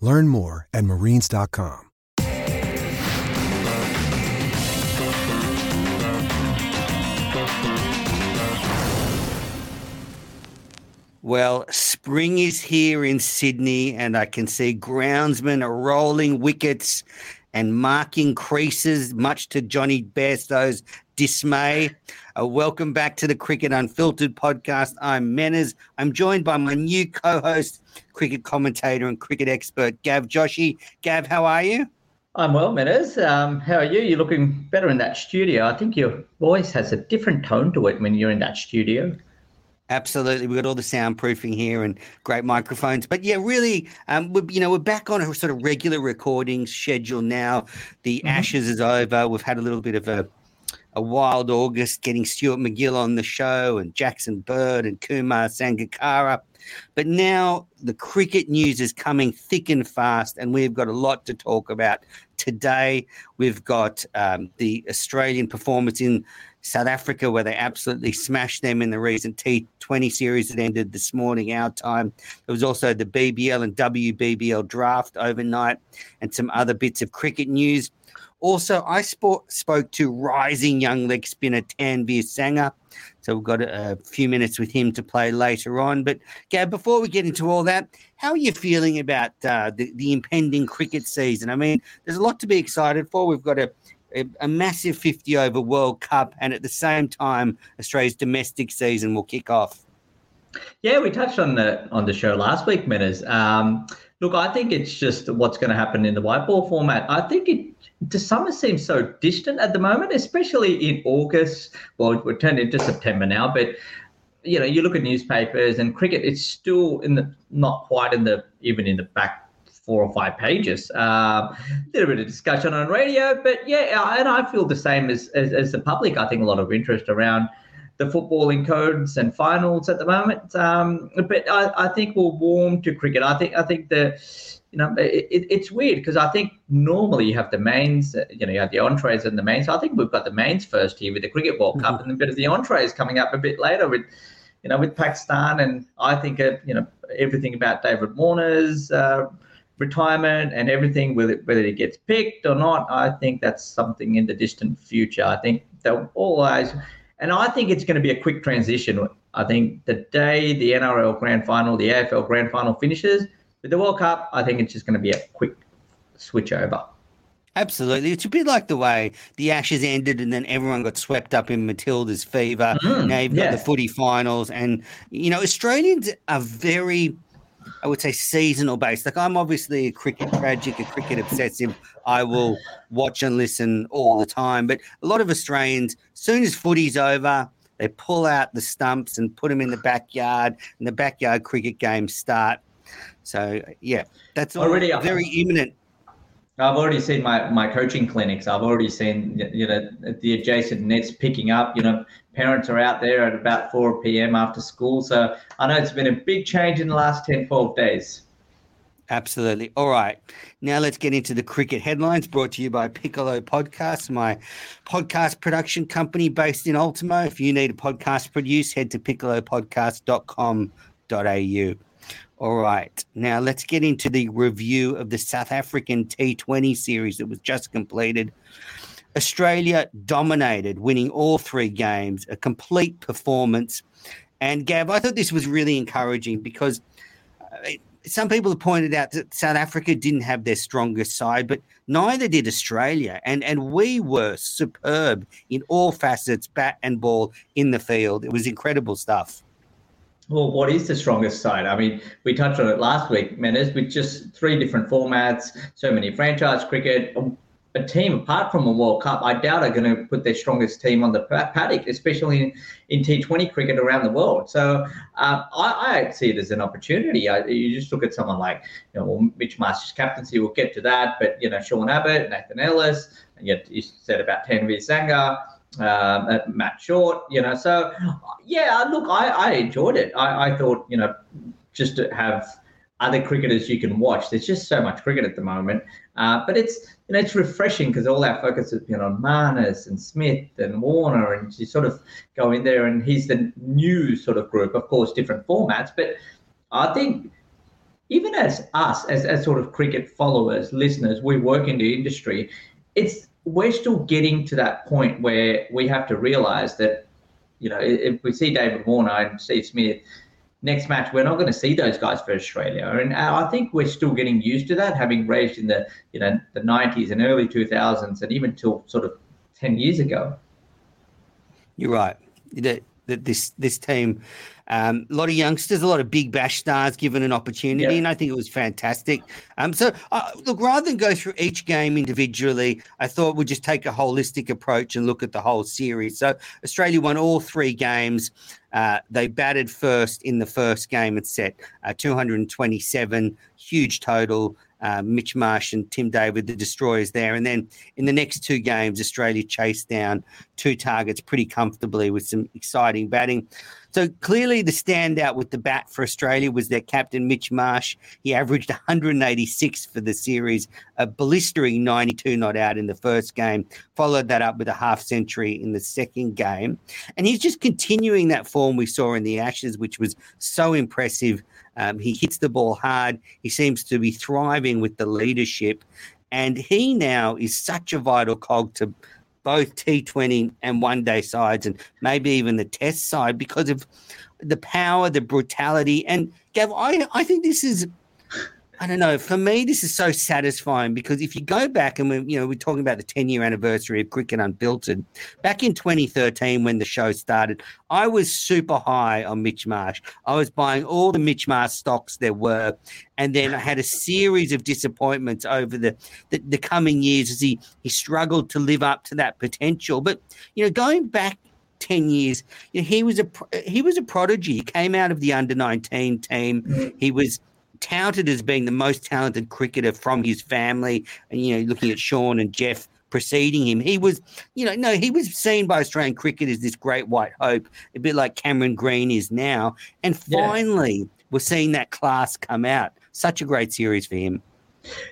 Learn more at marines.com. Well, spring is here in Sydney, and I can see groundsmen are rolling wickets and marking creases, much to Jonny Bairstow's dismay. Uh, welcome back to the Cricket Unfiltered podcast. I'm Menners. I'm joined by my new co host, cricket commentator and cricket expert, Gav Joshi. Gav, how are you? I'm well, Menners. Um, how are you? You're looking better in that studio. I think your voice has a different tone to it when you're in that studio. Absolutely, we've got all the soundproofing here and great microphones. But yeah, really, um, we're, you know, we're back on a sort of regular recording schedule now. The mm-hmm. Ashes is over. We've had a little bit of a a wild August, getting Stuart MacGill on the show and Jackson Bird and Kumar Sangakkara. But now the cricket news is coming thick and fast, and we've got a lot to talk about today. We've got um, the Australian performance in South Africa, where they absolutely smashed them in the recent T20 series that ended this morning, our time. There was also the BBL and WBBL draft overnight, and some other bits of cricket news. Also, I spoke to rising young leg spinner Tanveer Sangha. So we've got a, a, few minutes with him to play later on. But, Gav, before we get into all that, how are you feeling about uh, the, the impending cricket season? I mean, there's a lot to be excited for. We've got a, a, a, massive 50 over World Cup, and at the same time, Australia's domestic season will kick off. Yeah, we touched on the on the show last week, Menners. Um, look, I think it's just what's going to happen in the white ball format. I think it the summer seems so distant at the moment, especially in August. Well, we're turned into September now, but you know, you look at newspapers and cricket, it's still in the not quite in the even in the back four or five pages. A um, little bit of discussion on radio, but yeah, and I feel the same as, as, as the public. I think a lot of interest around the footballing codes and finals at the moment. Um, but I, I think we'll warm to cricket. I think I think the you know, it, it's weird because I think normally you have the mains, you know, you have the entrees and the mains. So I think we've got the mains first here with the Cricket World Cup, mm-hmm. and a bit of the entrees coming up a bit later with, you know, with Pakistan. And I think, uh, you know, everything about David Warner's uh, retirement and everything, whether, whether he gets picked or not, I think that's something in the distant future. I think they'll always, and I think it's going to be a quick transition. I think the day the NRL Grand Final, the AFL Grand Final finishes with the World Cup, I think it's just going to be a quick switch over. Absolutely. It's a bit like the way the Ashes ended and then everyone got swept up in Matildas fever. Mm, now you've got yeah. the footy finals. And, you know, Australians are very, I would say, seasonal based. Like I'm obviously a cricket tragic, a cricket obsessive. I will watch and listen all the time. But a lot of Australians, as soon as footy's over, they pull out the stumps and put them in the backyard, and the backyard cricket games start. So yeah, that's already uh, very imminent. I've already seen my, my coaching clinics. I've already seen you know the adjacent nets picking up. You know, parents are out there at about 4 p.m. after school. So I know it's been a big change in the last 10, 12 days. Absolutely. All right. Now let's get into the cricket headlines brought to you by Piccolo Podcasts, my podcast production company based in Ultimo. If you need a podcast produced, head to piccolopodcast.com.au. All right. Now let's get into the review of the South African T20 series that was just completed. Australia dominated, winning all three games, a complete performance. And Gav, I thought this was really encouraging because uh, some people have pointed out that South Africa didn't have their strongest side, but neither did Australia. And and we were superb in all facets, bat and ball in the field. It was incredible stuff. Well, what is the strongest side? I mean, we touched on it last week, Menners, with just three different formats, so many franchise cricket a team apart from a World Cup, I doubt are going to put their strongest team on the paddock, especially in, in T20 cricket around the world. So uh, I, I, see it as an opportunity. I, you just look at someone like, you know, Mitch Marsh's captaincy. We'll get to that, but you know, Sean Abbott, Nathan Ellis, and yet you said about Tanveer Sangha. Um, Matt Short, you know, so yeah, look, I, I enjoyed it. I, I thought, you know, just to have other cricketers you can watch. There's just so much cricket at the moment, uh, but it's you know it's refreshing because all our focus has been on Marnus and Smith and Warner, and you sort of go in there and he's the new sort of group. Of course, different formats, but I think even as us, as as sort of cricket followers, listeners, we work in the industry. It's we're still getting to that point where we have to realize that you know if we see David Warner and Steve Smith next match, we're not going to see those guys for Australia. And uh, I think we're still getting used to that, having raged in the you know the 90s and early 2000s, and even till sort of 10 years ago. You're right. That this this team um, a lot of youngsters, a lot of big bash stars given an opportunity, and I think it was fantastic. Um, so, uh, look, rather than go through each game individually, I thought we'd just take a holistic approach and look at the whole series. So, Australia won all three games. Uh, they batted first in the first game and set uh, 227, huge total uh, Mitch Marsh and Tim David, the destroyers there. And then in the next two games, Australia chased down two targets pretty comfortably with some exciting batting. So clearly, the standout with the bat for Australia was their captain, Mitch Marsh. He averaged 186 for the series, a blistering 92 not out in the first game, followed that up with a half century in the second game. And he's just continuing that form we saw in the Ashes, which was so impressive. Um, he hits the ball hard. He seems to be thriving with the leadership. And he now is such a vital cog to both T20 and one day sides, and maybe even the test side because of the power, the brutality. And Gav, I, I think this is I don't know. For me, this is so satisfying because if you go back and we, you know, we're talking about the 10 year anniversary of Cricket Unfiltered, back in 2013 when the show started, I was super high on Mitch Marsh. I was buying all the Mitch Marsh stocks there were, and then I had a series of disappointments over the, the, the coming years as he he struggled to live up to that potential. But you know, going back 10 years you know, he was a he was a prodigy he came out of the under 19 team he was touted as being the most talented cricketer from his family. And, you know, looking at Sean and Jeff preceding him, he was, you know, no, he was seen by Australian cricket as this great white hope, a bit like Cameron Green is now. And finally, yeah. we're seeing that class come out. Such a great series for him.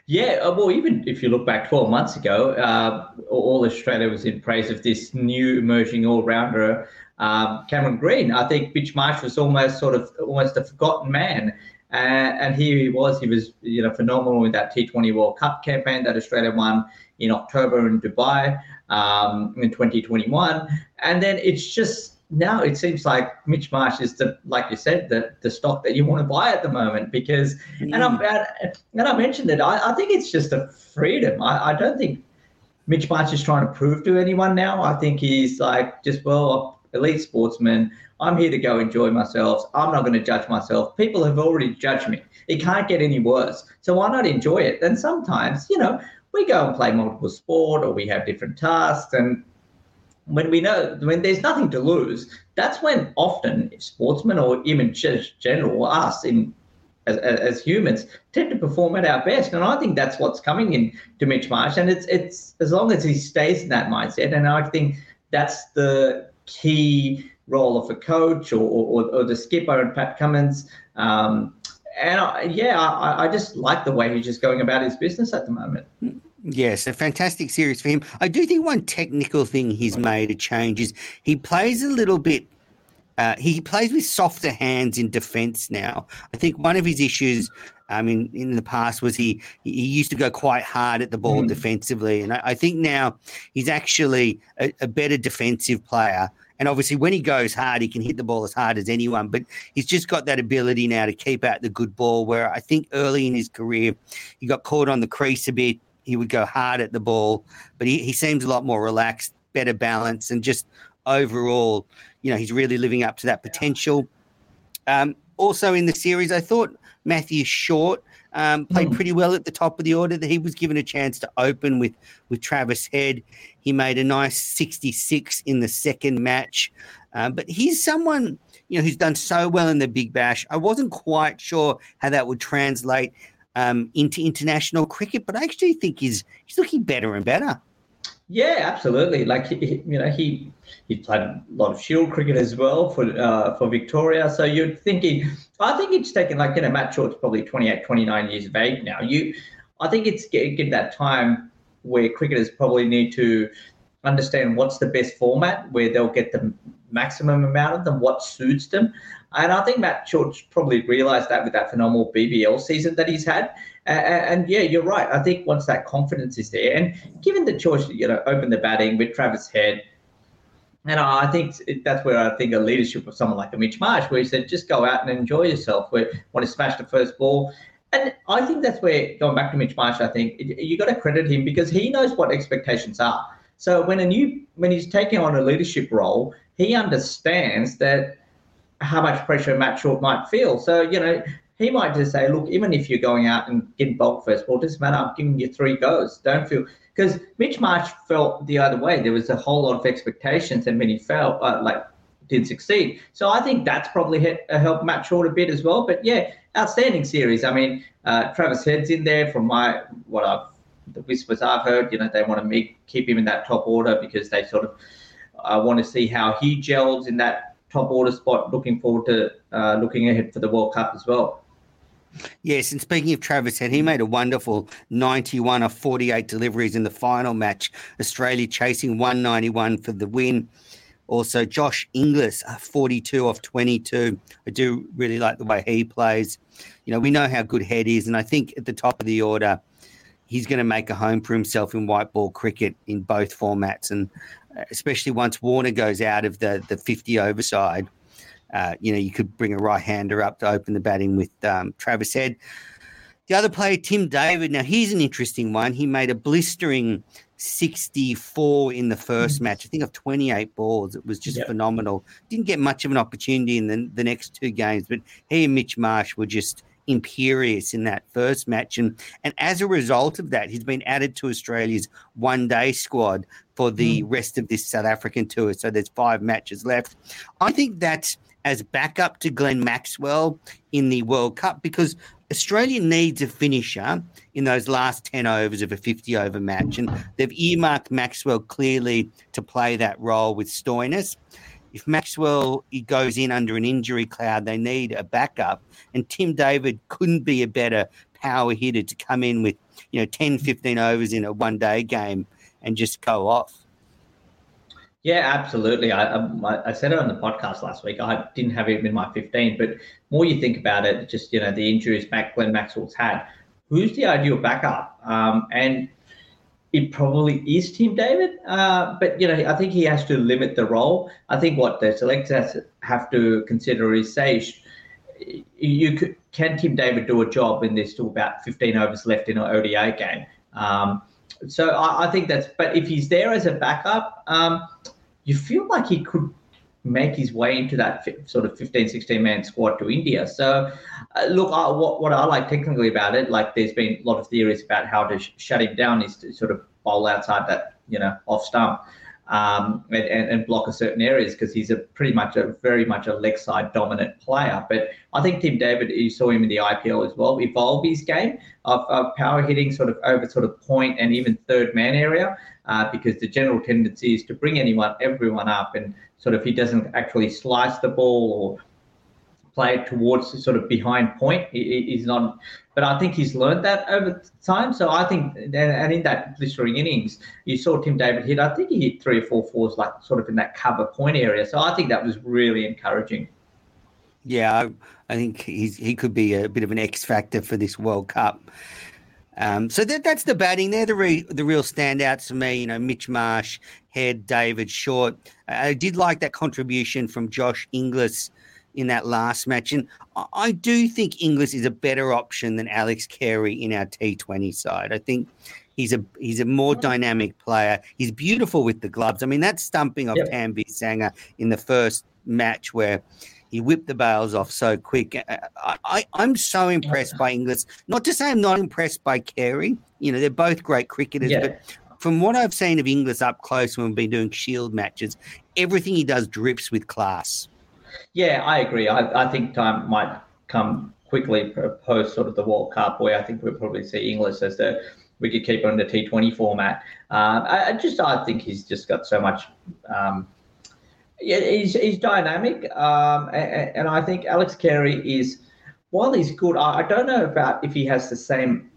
Yeah, uh, well, even if you look back 12 months ago, uh, all Australia was in praise of this new emerging all-rounder, um, Cameron Green. I think Mitch Marsh was almost sort of almost a forgotten man. Uh, and here he was. He was, you know, phenomenal in that T20 World Cup campaign that Australia won in October in Dubai um, in 2021. And then it's just now it seems like Mitch Marsh is the, like you said, the the stock that you want to buy at the moment because, mm. and I'm and I mentioned that I, I think it's just a freedom. I, I don't think Mitch Marsh is trying to prove to anyone now. I think he's like just well, elite sportsman. I'm here to go enjoy myself. I'm not going to judge myself. People have already judged me. It can't get any worse. So why not enjoy it? And sometimes, you know, we go and play multiple sport or we have different tasks. And when we know, when there's nothing to lose, that's when often sportsmen or even just general us in as, as, humans tend to perform at our best. And I think that's what's coming in to Mitch Marsh. And it's it's as long as he stays in that mindset. And I think that's the key role of a coach or, or, or the skipper and Pat Cummins. Um, and I, yeah, I, I just like the way he's just going about his business at the moment. Yes, a fantastic series for him. I do think one technical thing he's made a change is he plays a little bit. Uh, he plays with softer hands in defence now. I think one of his issues, I mean, in the past was he he used to go quite hard at the ball mm. defensively, and I, I, think now he's actually a, a better defensive player. And obviously, when he goes hard, he can hit the ball as hard as anyone. But he's just got that ability now to keep out the good ball. Where I think early in his career, he got caught on the crease a bit he would go hard at the ball, but he, he seems a lot more relaxed, better balance, and just overall, you know, he's really living up to that potential. Um, also in the series, I thought Matthew Short um, played hmm. pretty well at the top of the order. That he was given a chance to open with with Travis Head. He made a nice 66 in the second match, um, but he's someone you know who's done so well in the Big Bash. I wasn't quite sure how that would translate um, into international cricket, but I actually think he's he's looking better and better. Yeah, absolutely. Like he, you know, he he played a lot of Shield cricket as well for uh, for Victoria. So you're thinking, I think it's taken like you know, Matt Short's probably 28, 29 years of age now. You, I think it's getting that time where cricketers probably need to understand what's the best format where they'll get the maximum amount of them, what suits them. And I think Matt Short probably realised that with that phenomenal BBL season that he's had. And, and, yeah, you're right. I think once that confidence is there, and given the choice, you know, open the batting with Travis Head, and I think that's where I think a leadership of someone like a Mitch Marsh, where he said, just go out and enjoy yourself. Where want to smash the first ball. And I think that's where, going back to Mitch Marsh, I think you got to credit him because he knows what expectations are. So when a new, when he's taking on a leadership role, he understands that how much pressure Matt Short might feel. So, you know, he might just say, look, even if you're going out and getting bulk first ball, doesn't matter. I'm giving you three goes. Don't feel because Mitch Marsh felt the other way. There was a whole lot of expectations, and when he felt uh, like did succeed. So I think that's probably uh, helped Matt Short a bit as well. But yeah, outstanding series. I mean, uh, Travis Head's in there from my what I've the whispers I've heard. You know, they want to make, keep him in that top order because they sort of uh, want to see how he gels in that top order spot. Looking forward to uh, looking ahead for the World Cup as well. Yes, and speaking of Travis Head, he made a wonderful 91 of 48 deliveries in the final match. Australia chasing 191 for the win. Also, Josh Inglis, uh, 42 off 22. I do really like the way he plays. You know, we know how good Head is, and I think at the top of the order, he's going to make a home for himself in white ball cricket in both formats. And uh, especially once Warner goes out of the the 50 over side. Uh, you know, you could bring a right hander up to open the batting with um, Travis Head. The other player, Tim David. Now, he's an interesting one. He made a blistering 64 in the first match, I think of 28 balls. It was just yep. phenomenal. Didn't get much of an opportunity in the, the next two games, but he and Mitch Marsh were just imperious in that first match. And, and as a result of that, he's been added to Australia's one day squad for the mm. rest of this South African tour. So there's five matches left. I think that's as backup to Glenn Maxwell in the World Cup because Australia needs a finisher in those last 10 overs of a 50 over match. And they've earmarked Maxwell clearly to play that role with Stoinis if Maxwell goes in under an injury cloud, they need a backup. And Tim David couldn't be a better power hitter to come in with, you know, 10, 15 overs in a one day game and just go off. Yeah, absolutely. I, I, I said it on the podcast last week. I didn't have him in my 15, but more you think about it, just, you know, the injuries Mac Glenn Maxwell's had, who's the ideal backup? Um, and it probably is Tim David, uh, but you know I think he has to limit the role. I think what the selectors have to consider is say, you could, can Tim David do a job when there's still about 15 overs left in an ODI game? Um, so I, I, think that's. But if he's there as a backup, um, you feel like he could make his way into that sort of 15, 16 man squad to India. So, uh, look, what, what I like technically about it, like there's been a lot of theories about how to sh- shut him down, is to sort of bowl outside that, you know, off stump um, and, and, and, block a certain areas because he's a pretty much a very much a leg side dominant player. But I think Tim David, you saw him in the IPL as well, evolve his game of, of power hitting sort of over sort of point and even third man area uh, because the general tendency is to bring anyone, everyone up and sort of he doesn't actually slice the ball or play it towards sort of behind point. He, he's not, but I think he's learned that over time. So I think, and in that blistering innings, you saw Tim David hit. I think he hit three or four fours, like sort of in that cover point area. So I think that was really encouraging. Yeah, I, I think he's he could be a bit of an X factor for this World Cup. Um, so that that's the batting. They're the re, the real standouts for me. You know, Mitch Marsh, Head, David Short. I did like that contribution from Josh Inglis in that last match, and I do think Inglis is a better option than Alex Carey in our T20 side. I think he's a he's a more dynamic player. He's beautiful with the gloves. I mean, that stumping of yep. Tanveer Sangha in the first match where he whipped the bails off so quick. I, I, am so impressed by Inglis. Not to say I'm not impressed by Carey. You know, they're both great cricketers, yeah. but from what I've seen of Inglis up close when we've been doing Shield matches, everything he does drips with class. Yeah, I agree. I, I think time might come quickly post sort of the World Cup, where I think we'll probably see Inglis as the wicketkeeper in the T20 format. Um, I, I, just I think he's just got so much um, yeah, he's, he's dynamic, um, and, and, I think Alex Carey is, while he's good, I, don't know about if he has the same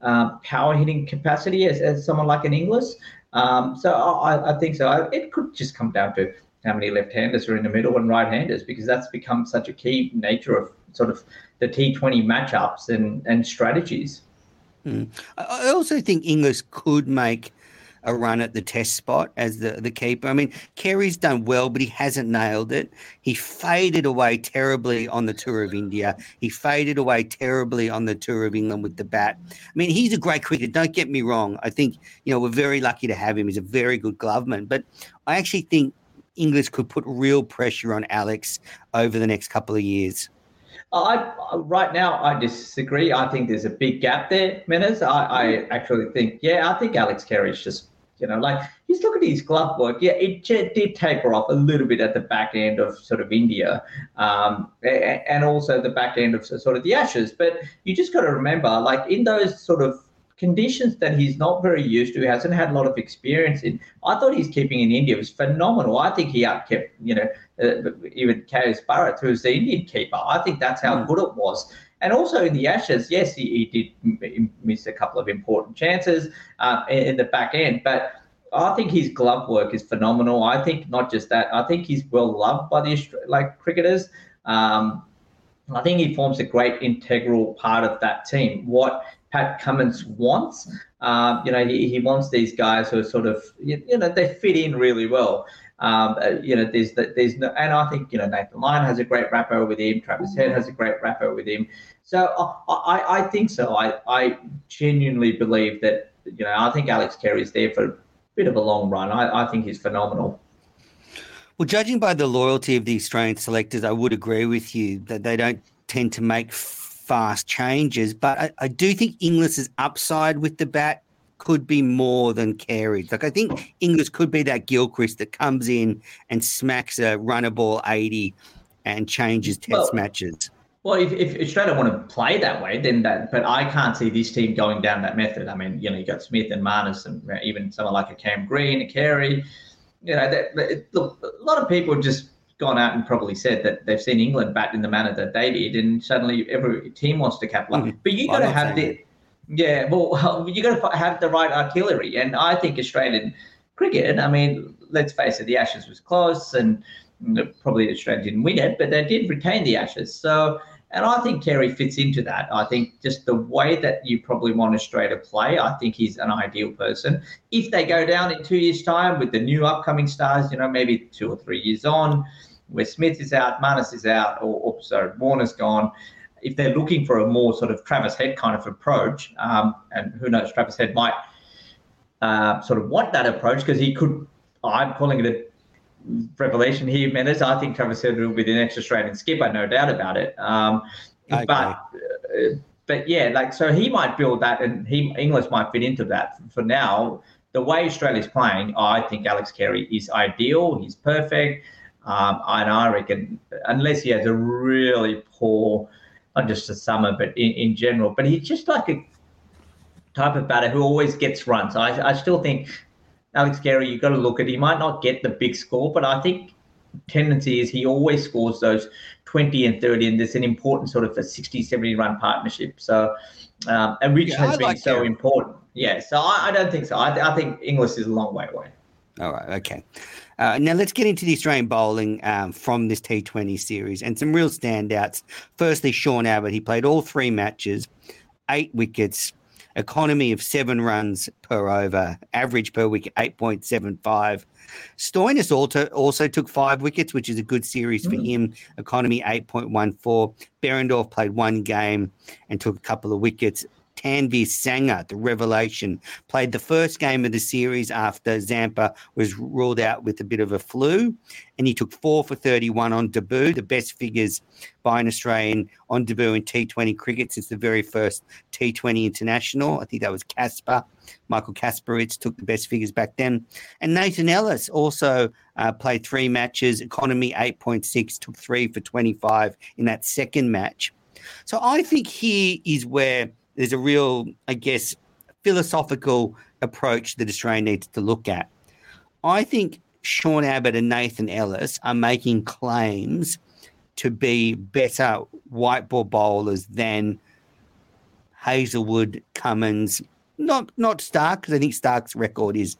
um, power hitting capacity as, as someone like an Inglis. Um, so I, I, think so. It could just come down to how many left-handers are in the middle and right-handers, because that's become such a key nature of sort of the T20 matchups and, and strategies. Mm. I also think Inglis could make a run at the test spot as the, the keeper. I mean, Carey's done well, but he hasn't nailed it. He faded away terribly on the Tour of India. He faded away terribly on the Tour of England with the bat. I mean, he's a great cricketer. Don't get me wrong. I think, you know, we're very lucky to have him. He's a very good gloveman. But I actually think Inglis could put real pressure on Alex over the next couple of years. I right now I disagree. I think there's a big gap there, Menners. I, I actually think, yeah, I think Alex Carey's just, you know, like he's looking at his glove work. Yeah, it did taper off a little bit at the back end of sort of India, um, and also the back end of sort of the Ashes. But you just got to remember, like in those sort of conditions that he's not very used to, hasn't had a lot of experience in. I thought his keeping in India was phenomenal. I think he outkept, you know, uh, even K.S. Bharat, who was the Indian keeper. I think that's how mm. good it was. And also in the Ashes, yes, he, he did miss a couple of important chances uh, in the back end, but I think his glove work is phenomenal. I think not just that. I think he's well loved by the like cricketers. Um, I think he forms a great integral part of that team. What Pat Cummins wants. Um, you know, he, he wants these guys who are sort of, you, you know, they fit in really well. Um, uh, you know, there's there's no, and I think you know Nathan Lyon has a great rapport with him. Travis Head has a great rapport with him. So I, I, I think so. I, I genuinely believe that you know I think Alex Carey is there for a bit of a long run. I, I think he's phenomenal. Well, judging by the loyalty of the Australian selectors, I would agree with you that they don't tend to make fast changes. But I, I do think Inglis's upside with the bat could be more than Carey's. Like I think Inglis could be that Gilchrist that comes in and smacks a runner ball 80 and changes test well, matches. Well, if, if Australia want to play that way, then that, but I can't see this team going down that method. I mean, you know, you got Smith and Marnus and even someone like a Cam Green, a Carey. You know, that, that, look, a lot of people have just gone out and probably said that they've seen England bat in the manner that they did, and suddenly every team wants to capitalize. Mm, but you got to have the, yeah, well, you got to have the right artillery, and I think Australian cricket. I mean, let's face it, the Ashes was close, and probably Australia didn't win it, but they did retain the Ashes. So. And I think Carey fits into that. I think just the way that you probably want Australia to play, I think he's an ideal person. If they go down in two years' time with the new upcoming stars, you know, maybe two or three years on, where Smith is out, Marnus is out, or, or sorry, Warner's gone. If they're looking for a more sort of Travis Head kind of approach, um, and who knows, Travis Head might uh, sort of want that approach because he could. I'm calling it a revelation here, Menners. I think Travis Head will be the next Australian skipper, no doubt about it. Um, but uh, but yeah, like so he might build that, and he Inglis might fit into that. For now, the way Australia's playing, I think Alex Carey is ideal. He's perfect. Um, and I reckon, unless he has a really poor, not just the summer, but in, in general, but he's just like a type of batter who always gets runs. I, I still think Alex Carey, you've got to look at. He might not get the big score, but I think tendency is he always scores those 20 and 30, and there's an important sort of a 60, 70 run partnership. So, um, and which yeah, has I been like so important. Yeah, so I, I don't think so. I, I, think Inglis is a long way away. All right, okay. Uh, now let's get into the Australian bowling um, from this T20 series and some real standouts. Firstly, Sean Abbott. He played all three matches, eight wickets, economy of seven runs per over, average per wicket 8.75. Stoinis also, also took five wickets, which is a good series for mm. him. Economy 8.14. Behrendorff played one game and took a couple of wickets. Tanveer Sangha, the revelation, played the first game of the series after Zampa was ruled out with a bit of a flu, and he took four for 31 on debut, the best figures by an Australian on debut in T20 cricket since the very first T20 international. I think that was Casper. Michael Kasprowicz took the best figures back then. And Nathan Ellis also uh, played three matches, economy 8.6, took three for 25 in that second match. So I think here is where there's a real, I guess, philosophical approach that Australia needs to look at. I think Sean Abbott and Nathan Ellis are making claims to be better white ball bowlers than Hazlewood, Cummins, not not Stark because I think Stark's record is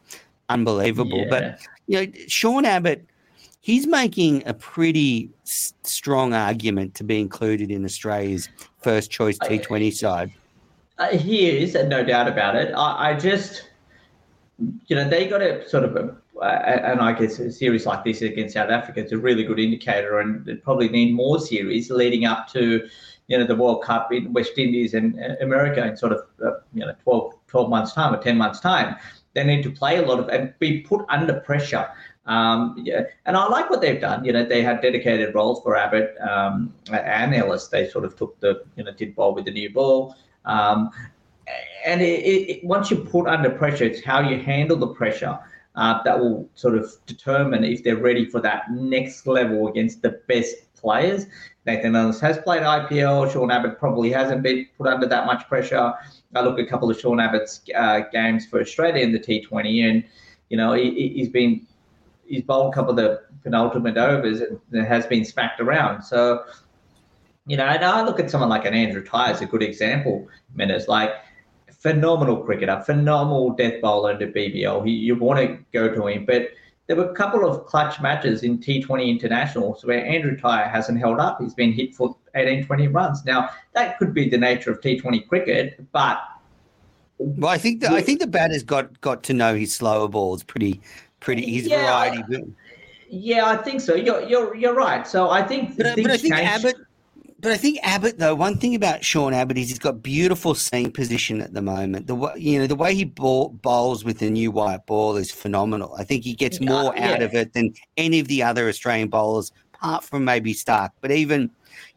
unbelievable. Yeah. But you know, Sean Abbott, he's making a pretty s- strong argument to be included in Australia's first choice T20 side. Uh, he is, and no doubt about it. I, I just, you know, they got a sort of a, and I guess a series like this against South Africa is a really good indicator, and they probably need more series leading up to, you know, the World Cup in West Indies and uh, America in sort of, uh, you know, 12, 12 months' time or 10 months' time. They need to play a lot of and be put under pressure. Um, yeah, and I like what they've done. You know, they had dedicated roles for Abbott um, and Ellis. They sort of took the, you know, did bowl with the new ball. Um, and it, it, once you're put under pressure, it's how you handle the pressure uh, that will sort of determine if they're ready for that next level against the best players. Nathan Ellis has played IPL. Sean Abbott probably hasn't been put under that much pressure. I look at a couple of Sean Abbott's uh, games for Australia in the T20, and you know he, has been he's bowled a couple of the penultimate overs and has been smacked around. So you know, and I look at someone like an Andrew Tye as a good example. I mean, it's like phenomenal cricketer, phenomenal death bowler into BBL. He, you want to go to him, but there were a couple of clutch matches in T20 internationals where Andrew Tye hasn't held up. He's been hit for 18, 20 runs. Now that could be the nature of T20 cricket, but well, I think the, I think the batter's got got to know his slower balls pretty pretty his yeah, variety. Yeah, I think so. You're you're you're right. So I think but, but I think Abbott but I think Abbott, though, one thing about Sean Abbott is he's got beautiful seam position at the moment. The way, you know the way he ball, bowls with the new white ball is phenomenal. I think he gets more yeah. out of it than any of the other Australian bowlers, apart from maybe Stark. But even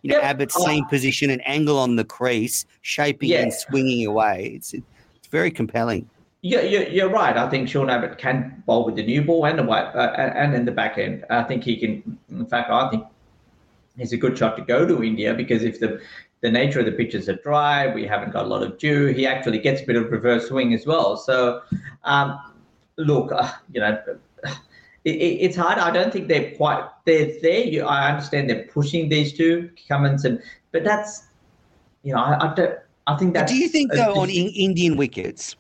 you know. Abbott's oh. seam position and angle on the crease, shaping yeah. and swinging away, it's it's very compelling. Yeah, you're, you're right. I think Sean Abbott can bowl with the new ball and the white uh, and in the back end. I think he can. In fact, I think it's a good shot to go to India because if the the nature of the pitches are dry, we haven't got a lot of dew. He actually gets a bit of reverse swing as well. So, um, look, uh, you know, it, it's hard. I don't think they're quite they're there. You, I understand they're pushing these two Cummins and, but that's, you know, I, I don't. I think that. Do you think though on in, Indian wickets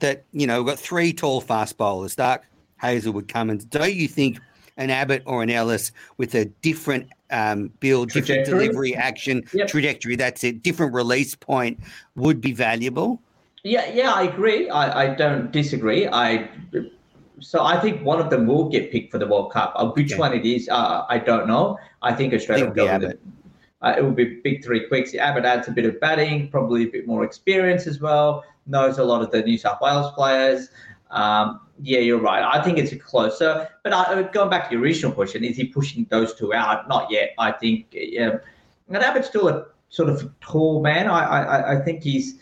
that you know we've got three tall fast bowlers, Stark, Hazlewood, Cummins? Don't you think an Abbott or an Ellis with a different um, build, different delivery action yep. trajectory. That's it. Different release point would be valuable. Yeah, yeah, I agree. I, I don't disagree. I so I think one of them will get picked for the World Cup. Uh, which one it is, uh, I don't know. I think Australia will go with it. Uh, it will be big three quicks. Abbott adds a bit of batting, probably a bit more experience as well. Knows a lot of the New South Wales players. Um, yeah, you're right. I think it's a closer. But I, going back to your original question, is he pushing those two out? Not yet. I think. Yeah, and Abbott's still a sort of tall man. I, I, I think he's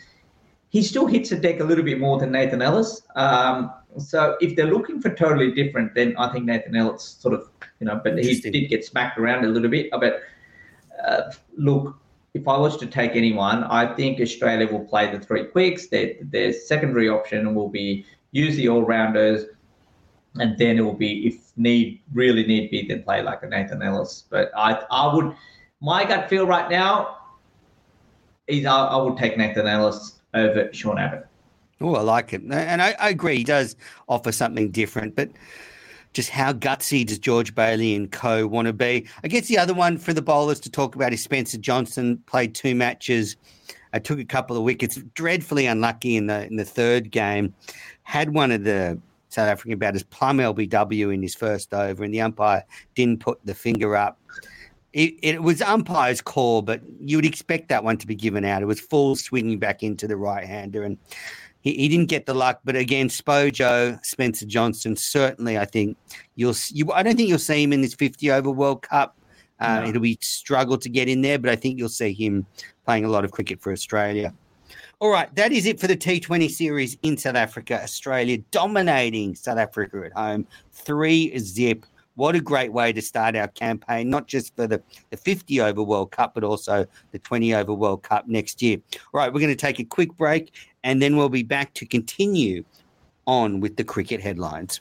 he still hits the deck a little bit more than Nathan Ellis. Um, so if they're looking for totally different, then I think Nathan Ellis sort of you know, but he did get smacked around a little bit. But uh, look, if I was to take anyone, I think Australia will play the three quicks. Their, their secondary option will be use the all rounders, and then it will be if need really need be then play like a Nathan Ellis. But I I would my gut feel right now is I, I would take Nathan Ellis over Sean Abbott. Oh, I like it, and I, I agree. He does offer something different, but just how gutsy does George Bailey and co want to be? I guess the other one for the bowlers to talk about is Spencer Johnson. Played two matches, I took a couple of wickets, dreadfully unlucky in the in the third game. Had one of the South African batters plum LBW in his first over, and the umpire didn't put the finger up. It, it, was umpire's call, but you would expect that one to be given out. It was full swinging back into the right hander, and he, he didn't get the luck. But again, Spojo, Spencer Johnson, certainly, I think you'll. You, I don't think you'll see him in this 50 over World Cup. Uh, no. It'll be struggle to get in there, but I think you'll see him playing a lot of cricket for Australia. All right, that is it for the T20 series in South Africa. Australia dominating South Africa at home, three zip. What a great way to start our campaign, not just for the, the 50 over World Cup, but also the 20 over World Cup next year. All right, we're going to take a quick break and then we'll be back to continue on with the cricket headlines.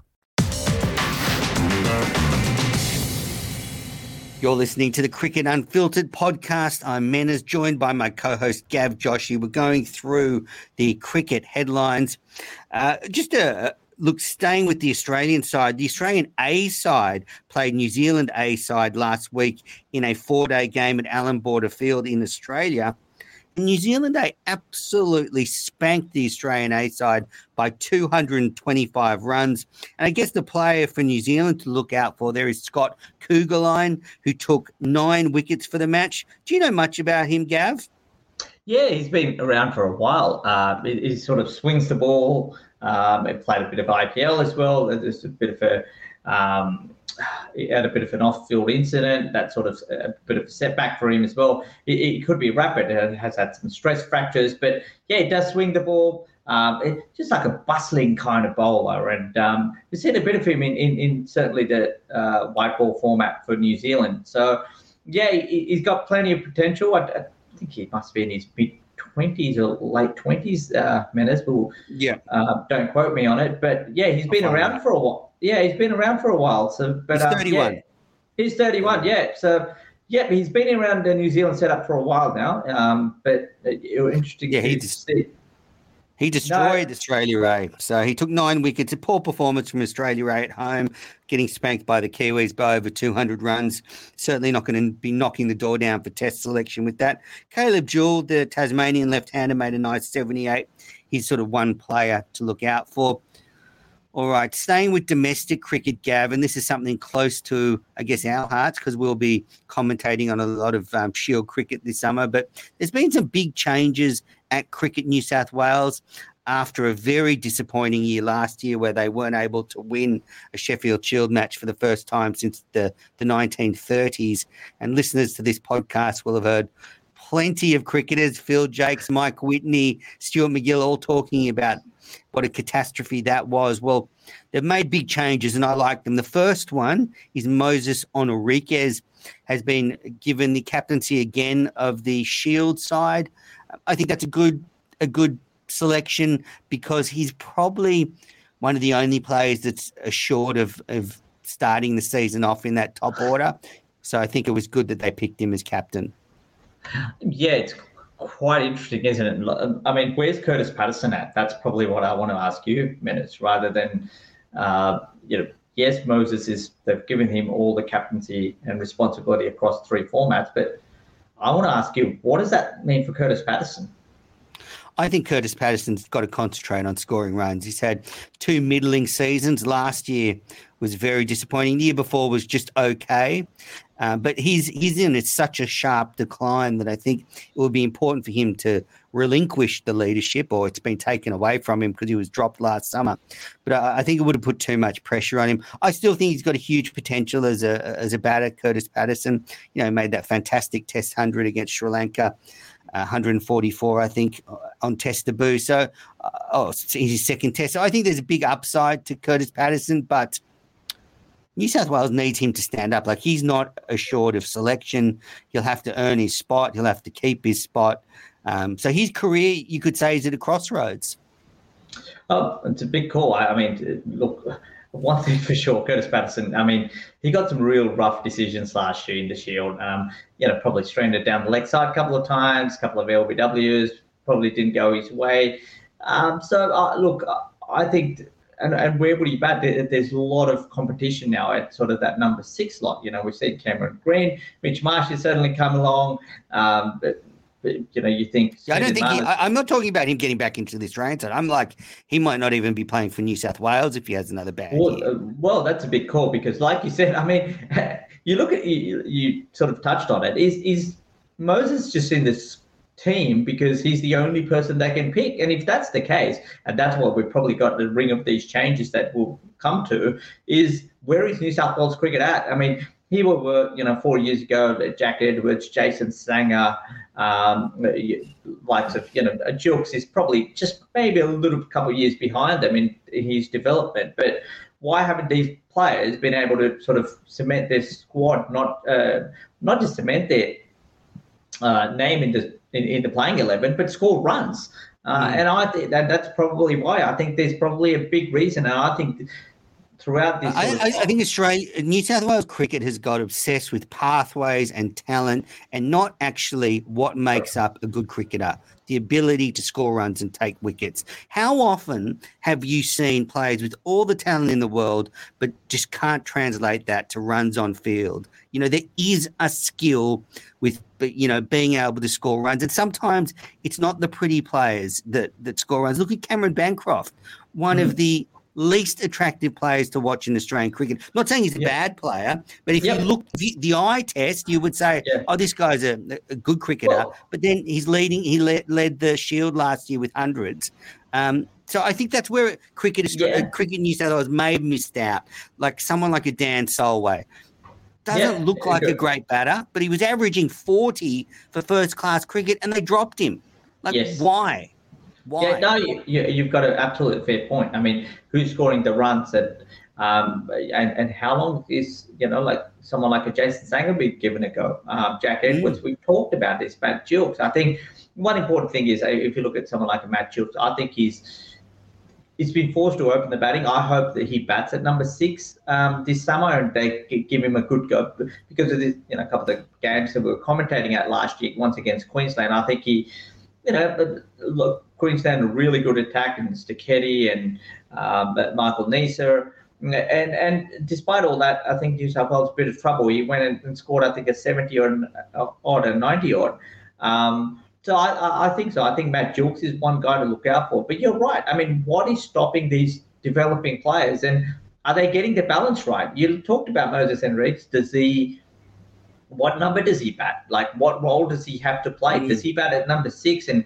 You're listening to the Cricket Unfiltered podcast. I'm Menners, joined by my co host Gav Joshi. We're going through the cricket headlines. Uh, just a, look, staying with the Australian side, the Australian A side played New Zealand A side last week in a four day game at Allan Border Field in Australia. New Zealand A absolutely spanked the Australian A side by 225 runs. And I guess the player for New Zealand to look out for there is Scott Kuggeleijn, who took nine wickets for the match. Do you know much about him, Gav? Yeah, he's been around for a while. Uh, he, he, sort of swings the ball. Um, he played a bit of IPL as well. There's a bit of a um, he had a bit of an off-field incident, that sort of a bit of a setback for him as well. It, it could be rapid. It has had some stress fractures, but yeah, it does swing the ball. Um, it, just like a bustling kind of bowler, and um, we've seen a bit of him in, in, in certainly the uh, white ball format for New Zealand. So yeah, he, has got plenty of potential. I, I think he must be in his mid twenties or late twenties, uh. But yeah, uh, don't quote me on it. But yeah, he's been around that. for a while. Yeah, he's been around for a while. So, but he's um, thirty-one. Yeah, he's thirty-one. Yeah, so. Yeah, he's been around the New Zealand setup for a while now. Um, but it, was interesting yeah, he just, see. He destroyed no. Australia A. So he took nine wickets. A poor performance from Australia A at home, getting spanked by the Kiwis by over 200 runs. Certainly not going to be knocking the door down for Test selection with that. Caleb Jewell, the Tasmanian left-hander, made a nice 78. He's sort of one player to look out for. All right, staying with domestic cricket, Gavin. This is something close to, I guess, our hearts because we'll be commentating on a lot of um, Shield cricket this summer. But there's been some big changes at Cricket New South Wales after a very disappointing year last year where they weren't able to win a Sheffield Shield match for the first time since the, the 1930s. And listeners to this podcast will have heard plenty of cricketers, Phil Jaques, Mike Whitney, Stuart MacGill, all talking about what a catastrophe that was. Well, they've made big changes and I like them. The first one is Moises Henriques has been given the captaincy again of the Shield side. I think that's a good a good selection because he's probably one of the only players that's assured of of starting the season off in that top order. So I think it was good that they picked him as captain. Yeah, it's quite interesting, isn't it? I mean, where's Kurtis Patterson at? That's probably what I want to ask you, Menners, rather than uh, you know, yes, Moises is they've given him all the captaincy and responsibility across three formats, but I want to ask you, what does that mean for Kurtis Patterson? I think Kurtis Patterson's got to concentrate on scoring runs. He's had two middling seasons. Last year was very disappointing. The year before was just okay. Uh, but he's he's in such a sharp decline that I think it would be important for him to relinquish the leadership, or it's been taken away from him because he was dropped last summer. But I, I, think it would have put too much pressure on him. I still think he's got a huge potential as a as a batter. Kurtis Patterson, you know, made that fantastic Test hundred against Sri Lanka. 144, I think, uh, on test debut. So, uh, oh, it's his second test. So I think there's a big upside to Kurtis Patterson, but New South Wales needs him to stand up. Like he's not assured of selection. He'll have to earn his spot. He'll have to keep his spot. Um, so his career, you could say, is at a crossroads. Oh, it's a big call. I mean, look, one thing for sure, Kurtis Patterson. I mean, he got some real rough decisions last year in the Shield. Um, you know, probably stranded down the leg side a couple of times, a couple of LBWs, probably didn't go his way. Um, so, uh, look, I think and, and where would he bat? there's a lot of competition now at sort of that number six slot. You know, we've seen Cameron Green, Mitch Marsh has certainly come along. Um, but, you know, you think. Yeah, I don't think he, I, am not talking about him getting back into this range. I'm like, he might not even be playing for New South Wales if he has another bad well, year. Uh, well, that's a big call because, like you said, I mean, you look at you, you sort of touched on it. Is is Moises just in this team because he's the only person they can pick. And if that's the case, and that's what we've probably got the ring of these changes that will come to, is where is New South Wales cricket at? I mean, here we were, you know, four years ago, Jack Edwards, Jason Sangha, um, likes of, you know, Gilkes is probably just maybe a little couple of years behind them in his development. But why haven't these players been able to sort of cement their squad, not uh, not just cement their uh, name in the in, in the playing 11, but score runs. Uh, mm. And I think that that's probably why. I think there's probably a big reason. And I think throughout this. I, I, think Australia, New South Wales cricket has got obsessed with pathways and talent and not actually what makes up a good cricketer the ability to score runs and take wickets. How often have you seen players with all the talent in the world, but just can't translate that to runs on field? You know, there is a skill with, you know, being able to score runs. And sometimes it's not the pretty players that, that score runs. Look at Cameron Bancroft, one mm. of the least attractive players to watch in Australian cricket. not saying he's a bad player, but if yep. you look the, the, eye test, you would say, yeah. "Oh, this guy's a, a good cricketer." Well, but then he's leading. He led, led the Shield last year with hundreds. Um, so I think that's where cricket, yeah. uh, cricket New South Wales may have missed out. Like someone like a Dan Solway doesn't yeah, look like a great batter, but he was averaging forty for first class cricket, and they dropped him. Like yes. why? Why? Yeah, no, you, you, have got an absolutely fair point. I mean, who's scoring the runs that, um, and, and how long is, you know, like someone like a Jason Sangha be given a go? Um, Jack mm. Edwards, mm. we've talked about this, Matt Gilkes. I think one important thing is if you look at someone like a Matt Gilkes, I think he's, he's been forced to open the batting. I hope that he bats at number six um, this summer and they give him a good go because of this, you know, a couple of the games that we were commentating at last year, once against Queensland. I think he, you know, look, Queensland a really good attack and Steketee and um, Michael Neser. And and despite all that, I think New South Wales a bit of trouble. He went and scored, I think, a 70 or odd and 90 odd. Um, so I, I think so. I think Matt Gilkes is one guy to look out for. But you're right. I mean, what is stopping these developing players? And are they getting the balance right? You talked about Moises Henriques. Does he what number does he bat? Like, what role does he have to play? Mm. Does he bat at number six? And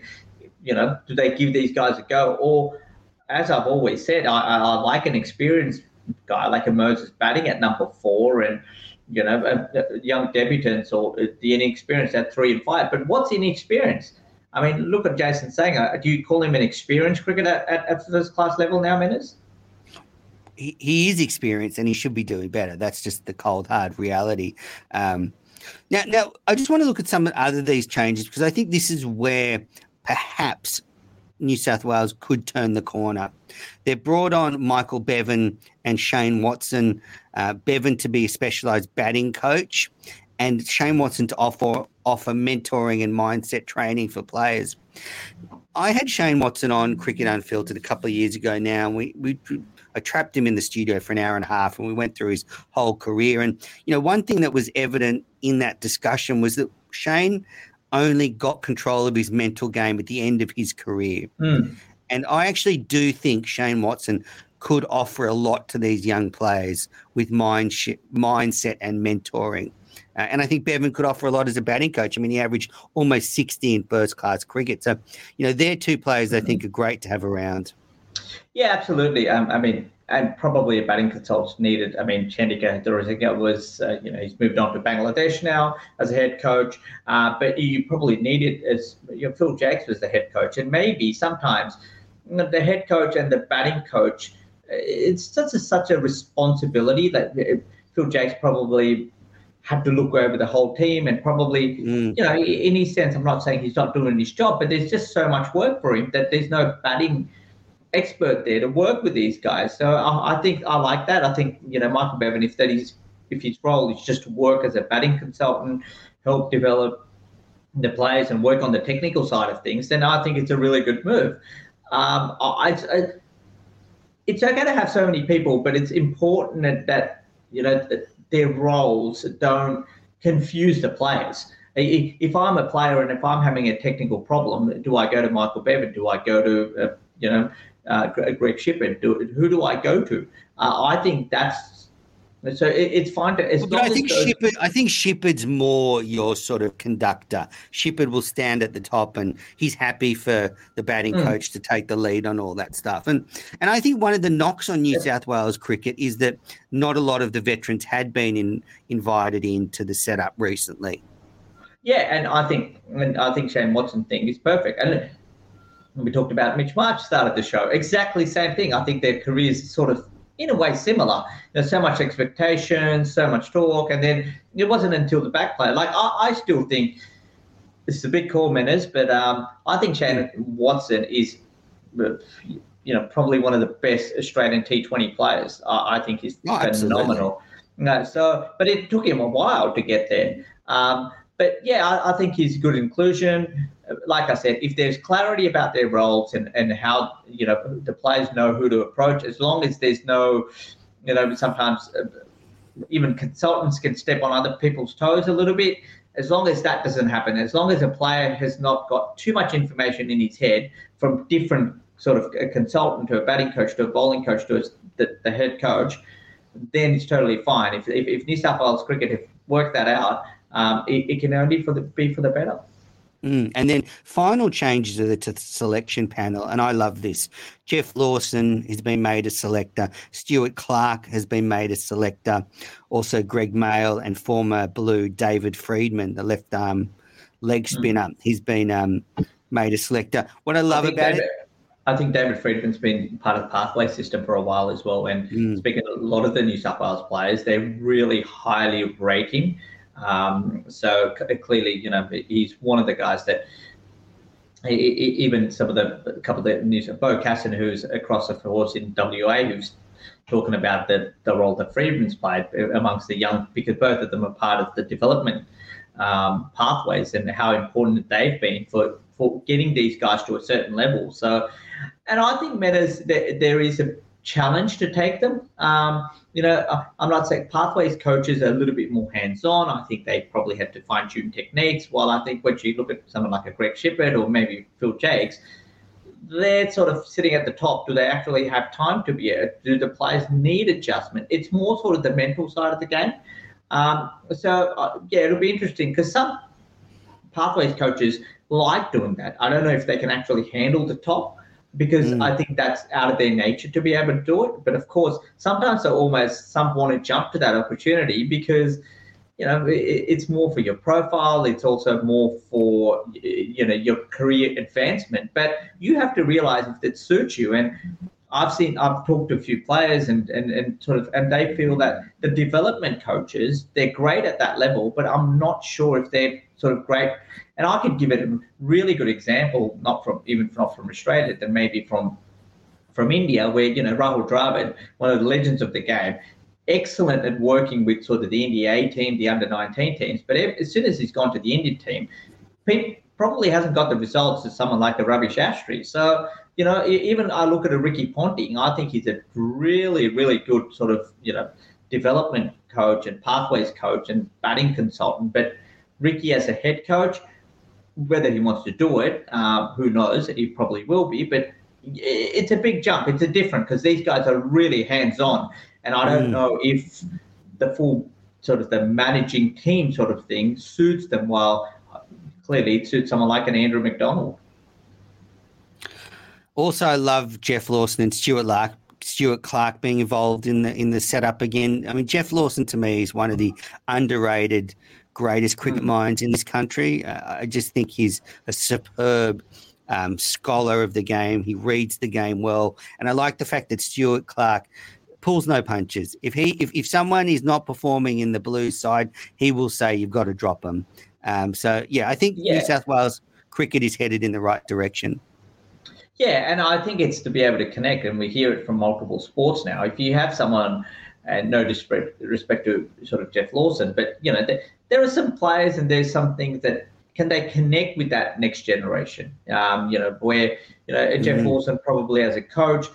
you know, do they give these guys a go? Or, as I've always said, I, I like an experienced guy like a Moises batting at number four and, you know, a, a young debutants or the inexperienced at three and five. But what's inexperienced? I mean, look at Jason Sangha. Do you call him an experienced cricketer at, at first class level now, Menners? He, he is experienced and he should be doing better. That's just the cold, hard reality. Um, now, now, I just want to look at some other these changes because I think this is where perhaps New South Wales could turn the corner. They've brought on Michael Bevan and Shane Watson, uh, Bevan to be a specialised batting coach, and Shane Watson to offer offer mentoring and mindset training for players. I had Shane Watson on Cricket Unfiltered a couple of years ago now, and we, we I trapped him in the studio for an hour and a half, and we went through his whole career. And you know, one thing that was evident in that discussion was that Shane only got control of his mental game at the end of his career. Mm. And I actually do think Shane Watson could offer a lot to these young players with mind sh- mindset and mentoring. Uh, and I think Bevan could offer a lot as a batting coach. I mean, he averaged almost 60 in first class cricket. So, you know, they're two players I think are great to have around. Yeah, absolutely. Um, I mean, and probably a batting consultant needed. I mean, Chandika Hathurusingha was, uh, you know, he's moved on to Bangladesh now as a head coach, uh, but you probably needed as you know, Phil Jaques was the head coach, and maybe sometimes the head coach and the batting coach, it's such a, such a responsibility that Phil Jaques probably had to look over the whole team and probably, mm. you know, in his sense, I'm not saying he's not doing his job, but there's just so much work for him that there's no batting expert there to work with these guys. So I, I think I like that. I think you know Michael Bevan, if that is if his role is just to work as a batting consultant, help develop the players and work on the technical side of things, then I think it's a really good move. Um, I, I, it's okay to have so many people, but it's important that, that you know that their roles don't confuse the players. If I'm a player and if I'm having a technical problem, do I go to Michael Bevan? Do I go to uh, you know uh, Greg Shipperd? Do, who do I go to? Uh, I think that's so it, it's fine to. As but I think. Shipperd, I think Shipperd's more your sort of conductor. Shipperd will stand at the top, and he's happy for the batting mm. coach to take the lead on all that stuff. And and I think one of the knocks on New yeah. South Wales cricket is that not a lot of the veterans had been in, invited into the setup recently. Yeah, and I think and I think Shane Watson thing is perfect. And we talked about Mitch Marsh started the show. Exactly same thing. I think their careers sort of in a way similar. There's so much expectation, so much talk, and then it wasn't until the back play. Like I, I still think this is a big call, Menners, but um, I think Shane Watson is, you know, probably one of the best Australian T20 players. I, I think he's oh, phenomenal. No, so, but it took him a while to get there. Um, but yeah, I, I, think he's a good inclusion. Like I said, if there's clarity about their roles and, and how you know the players know who to approach, as long as there's no, you know, sometimes uh, even consultants can step on other people's toes a little bit. As long as that doesn't happen, as long as a player has not got too much information in his head from different sort of a consultant to a batting coach to a bowling coach to a, the, the head coach, then it's totally fine. If, if, if New South Wales cricket have worked that out, um, it, it, can only for the, be for the better. Mm. And then final changes to the, to the selection panel, and I love this. Geoff Lawson has been made a selector. Stuart Clark has been made a selector. Also, Greg Mail and former Blue David Freedman, the left arm leg hmm. spinner, mm. he's been um, made a selector. What I love I about David, it. I think David Freedman's been part of the pathway system for a while as well. And mm. speaking of a lot of the New South Wales players, they're really highly rating um, so clearly, you know, he's one of the guys that even some of the couple of the news, Beau Casson, who's across the force in WA, who's talking about the, the role that Freedman's played amongst the young, because both of them are part of the development um, pathways and how important they've been for, for getting these guys to a certain level. So, and I think Meadows, there, there is a challenge to take them. Um, you know, I'm not saying pathways coaches are a little bit more hands-on. I think they probably have to fine-tune techniques. While I think when you look at someone like a Greg Shipperd or maybe Phil Jaques, they're sort of sitting at the top. Do they actually have time to be? A, do the players need adjustment? It's more sort of the mental side of the game. Um, so uh, yeah, it'll be interesting because some pathways coaches like doing that. I don't know if they can actually handle the top because mm. I think that's out of their nature to be able to do it. But of course, sometimes they almost some want to jump to that opportunity because you know it, it's more for your profile. It's also more for you know your career advancement. But you have to realize if it suits you. And I've seen I've talked to a few players and and and sort of and they feel that the development coaches they're great at that level, but I'm not sure if they're sort of great and I could give it a really good example, not from even not from Australia, then maybe from from India, where you know Rahul Dravid, one of the legends of the game, excellent at working with sort of the India team, the under 19 teams. But as soon as he's gone to the Indian team, Pete probably hasn't got the results as someone like the Ravi Shastri. So you know, even I look at a Ricky Ponting, I think he's a really, really good sort of, you know, development coach and pathways coach and batting consultant. But Ricky as a head coach, whether he wants to do it, uh, who knows? He probably will be, but it's a big jump. It's a different because these guys are really hands on, and I don't mm. know if the full sort of the managing team sort of thing suits them. While clearly it suits someone like an Andrew McDonald. Also, I love Geoff Lawson and Stuart Lark. Stuart Clark being involved in the in the setup again. I mean, Geoff Lawson to me is one of the underrated greatest cricket hmm. minds in this country. Uh, I just think he's a superb um, scholar of the game. He reads the game well, and I like the fact that Stuart Clark pulls no punches. If he if, if someone is not performing in the blue side, he will say you've got to drop them. Um, so yeah, I think yeah. New South Wales cricket is headed in the right direction. Yeah, and I think it's to be able to connect, and we hear it from multiple sports now. If you have someone, and no disrespect, respect to sort of Geoff Lawson, but you know, there, there are some players and there's some things that can they connect with that next generation. Um, you know, where you know mm-hmm. Geoff Lawson probably as a coach,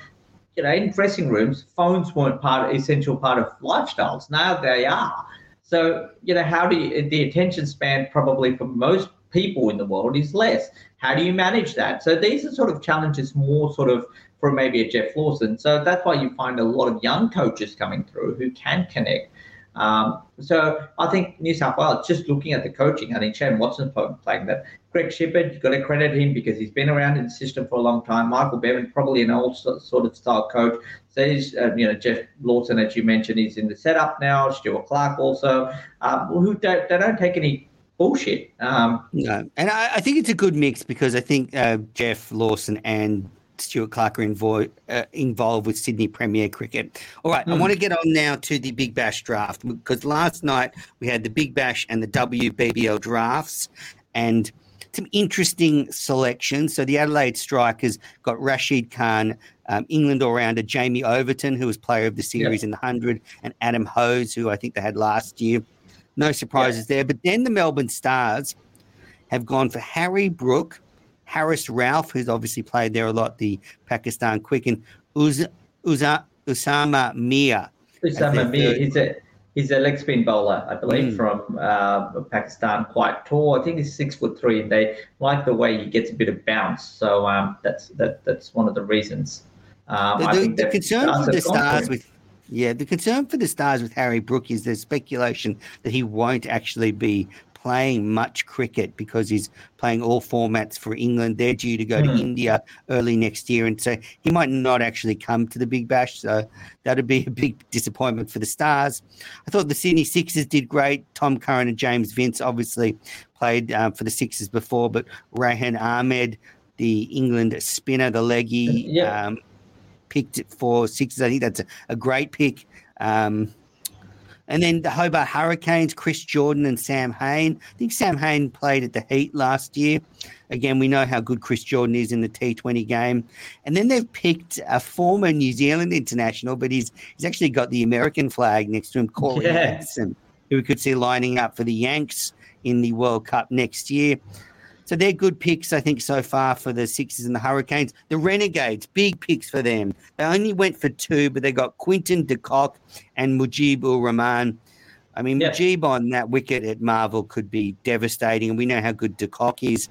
you know, in dressing rooms, phones weren't part essential part of lifestyles. Now they are. So you know, how do you, the attention span probably for most people in the world is less. How do you manage that? So these are sort of challenges more sort of for maybe a Geoff Lawson. So that's why you find a lot of young coaches coming through who can connect. Um, so I think New South Wales, just looking at the coaching, I think Shane Watson's playing that. Greg Shipperd, you've got to credit him because he's been around in the system for a long time. Michael Bevan, probably an old sort of style coach. So he's, uh, you know, Geoff Lawson, as you mentioned, he's in the setup now. Stuart Clark also, um, who don't, they don't take any bullshit. Um, no, and I, I, think it's a good mix because I think uh, Geoff Lawson and Stuart Clark are invo- uh, involved with Sydney Premier Cricket. All right, mm. I hmm. want to get on now to the Big Bash draft because last night we had the Big Bash and the WBBL drafts and some interesting selections. So the Adelaide Strikers got Rashid Khan, um, England all-rounder Jamie Overton, who was player of the series yep. in the 100, and Adam Hose, who I think they had last year. No surprises yeah. there. But then the Melbourne Stars have gone for Harry Brook, Haris Rauf, who's obviously played there a lot, the Pakistan Quicken, Uz, Uza, Usama Mir. Usama Mir, he's a he's a leg spin bowler, I believe, mm. from uh, Pakistan, quite tall. I think he's six foot three, and they like the way he gets a bit of bounce. So um, that's that that's one of the reasons. Um, the, the, the concern for the Stars with yeah, the concern for the Stars with Harry Brook is there's speculation that he won't actually be playing much cricket because he's playing all formats for England. They're due to go mm. to hmm. India early next year, and so he might not actually come to the Big Bash. So that'd be a big disappointment for the Stars. I thought the Sydney Sixers did great. Tom Curran and James Vince obviously played um, for the Sixers before, but Rehan Ahmed, the England spinner, the leggy. Yeah. Um, picked for Sixers. I think that's a, a great pick. Um, and then the Hobart Hurricanes, Chris Jordan and Sam Hain. I think Sam Hain played at the Heat last year. Again, we know how good Chris Jordan is in the T20 game. And then they've picked a former New Zealand international, but he's he's actually got the American flag next to him, Corey yeah. who we could see lining up for the Yanks in the World Cup next year. So they're good picks, I think, so far for the Sixers and the Hurricanes. The Renegades, big picks for them. They only went for two, but they got Quinton de Kock and Mujib ur Rahman. I mean, yeah. Mujib on that wicket at Marvel could be devastating, and we know how good de Kock is.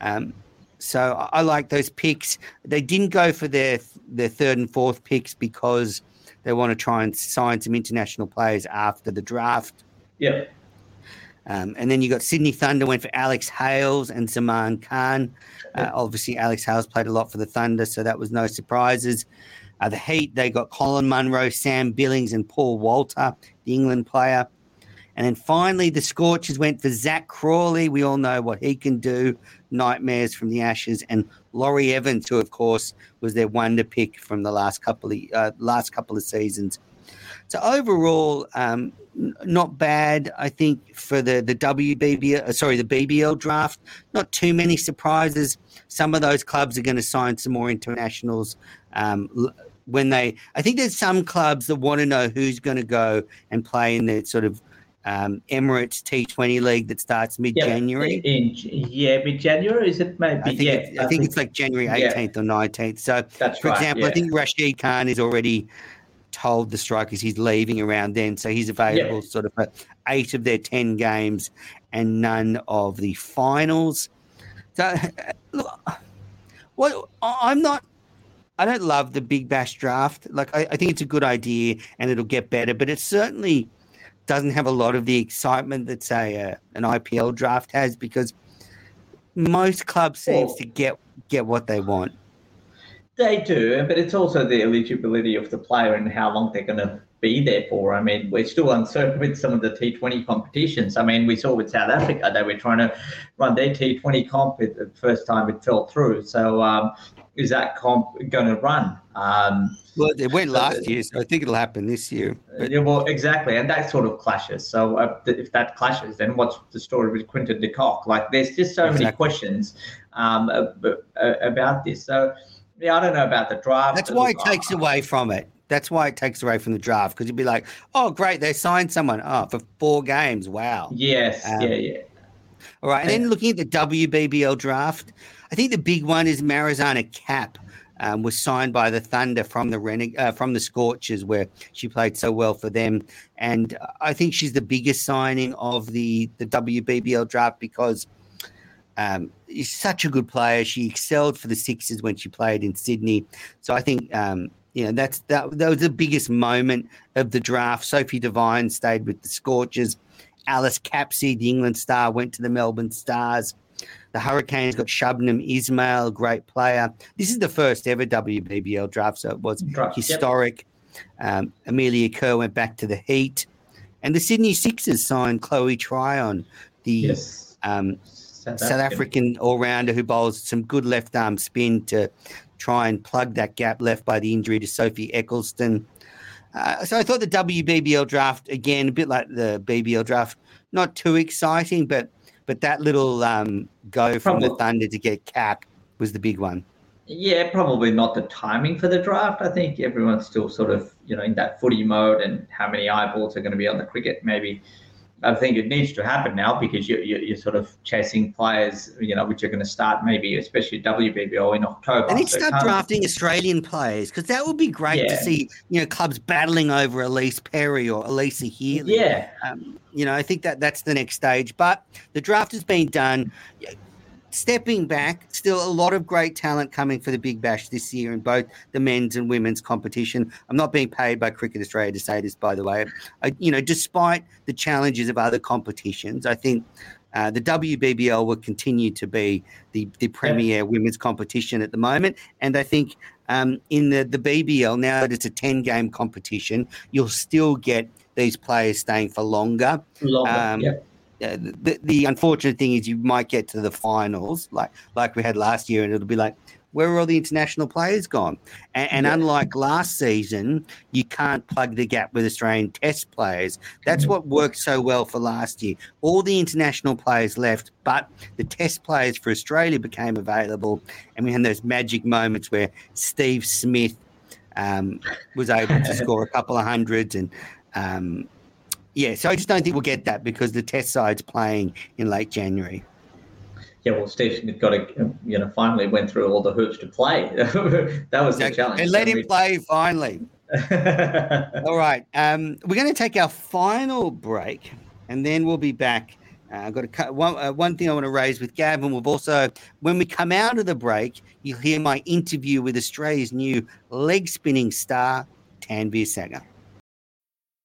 Um, so I like those picks. They didn't go for their their third and fourth picks because they want to try and sign some international players after the draft. Yeah. Um, and then you got Sydney Thunder went for Alex Hales and Zaman Khan. Uh, obviously, Alex Hales played a lot for the Thunder, so that was no surprises. Uh, the Heat, they got Colin Munro, Sam Billings, and Paul Walter, the England player. And then finally, the Scorchers went for Zak Crawley. We all know what he can do. Nightmares from the Ashes, and Laurie Evans, who of course was their wonder pick from the last couple of uh, last couple of seasons. So overall, um, not bad. I think for the the WBBL, uh, sorry, the BBL draft, not too many surprises. Some of those clubs are going to sign some more internationals. Um, when they, I think there's some clubs that want to know who's going to go and play in the sort of um, Emirates T20 league that starts mid January. Yeah, yeah mid January is it? Maybe. I think, yeah, I, I think, think, it's like January 18th yeah. or 19th. So, That's for right, example. I think Rashid Khan is already told the strikers he's leaving around then, so he's available sort of for eight of their ten games and none of the finals. So, look, what I'm not. I don't love the Big Bash draft. Like, I, I think it's a good idea and it'll get better, but it certainly doesn't have a lot of the excitement that say uh, an IPL draft has because most clubs seems well, to get get what they want. They do, but it's also the eligibility of the player and how long they're going to be there for. I mean, we're still uncertain with some of the T20 competitions. I mean, we saw with South Africa they were trying to run their T20 comp the first time it fell through. So, um, is that comp going to run? Um, well, it went last year, so I think it'll happen this year. But... Yeah, well, exactly, and that sort of clashes. So uh, if that clashes, then what's the story with Quinton de Kock? Like, there's just so exactly. many questions um, about this. So yeah, I don't know about the draft. That's why it takes away from it. That's why it takes away from the draft because you'd be like, oh, great, they signed someone. Oh, for four games. Wow. Yes. Um, yeah. Yeah. All right. And then looking at the WBBL draft, I think the big one is Marizanne Kapp. Um, was signed by the Thunder from the Reneg- uh, from the Scorchers, where she played so well for them, and I think she's the biggest signing of the the WBBL draft because um, she's such a good player. She excelled for the Sixers when she played in Sydney, so I think um, you know that's that, that was the biggest moment of the draft. Sophie Devine stayed with the Scorchers. Alice Capsey, the England star, went to the Melbourne Stars. The Hurricanes got Shabnam Ismail, great player. This is the first ever WBBL draft, so it was draft, historic. Yep. Um, Amelia Kerr went back to the Heat. And the Sydney Sixers signed Chloe Tryon, the yes. um, South, South African all rounder who bowls some good left arm spin to try and plug that gap left by the injury to Sophie Ecclestone. Uh, so I thought the WBBL draft, again, a bit like the BBL draft, not too exciting, but but that little um, go from probably. the Thunder to get Kapp was the big one. Yeah, probably not the timing for the draft. I think everyone's still sort of, you know, in that footy mode and how many eyeballs are going to be on the cricket. Maybe I think it needs to happen now because you're, you're, sort of chasing players, you know, which are going to start maybe, especially WBBL in October. And need to start drafting Australian players because that would be great yeah. to see, you know, clubs battling over Elise Perry or Alyssa Healy. Yeah. Um, you know, I think that that's the next stage. But the draft has been done stepping back, still a lot of great talent coming for the Big Bash this year in both the men's and women's competition. I'm not being paid by Cricket Australia to say this, by the way. I, you know, despite the challenges of other competitions, I think uh, the WBBL will continue to be the, the premier yeah. women's competition at the moment. And I think um, in the, the BBL, now that it's a 10 game competition, you'll still get these players staying for longer. Longer, um, yeah the, the unfortunate thing is you might get to the finals like like we had last year, and it'll be like, where are all the international players gone? And, and yeah. unlike last season, you can't plug the gap with Australian Test players. That's what worked so well for last year. All the international players left, but the Test players for Australia became available, and we had those magic moments where Steve Smith um, was able to score a couple of hundreds and. Um, yeah, so I just don't think we'll get that because the test side's playing in late January. Yeah, well, Steve Smith got a, you know, finally went through all the hoops to play. that was the challenge. And let him play finally. all right. Um, we're going to take our final break and then we'll be back. Uh, I've got a, one, uh, one thing I want to raise with Gavin. We've also, when we come out of the break, you'll hear my interview with Australia's new leg spinning star, Tanveer Sangha.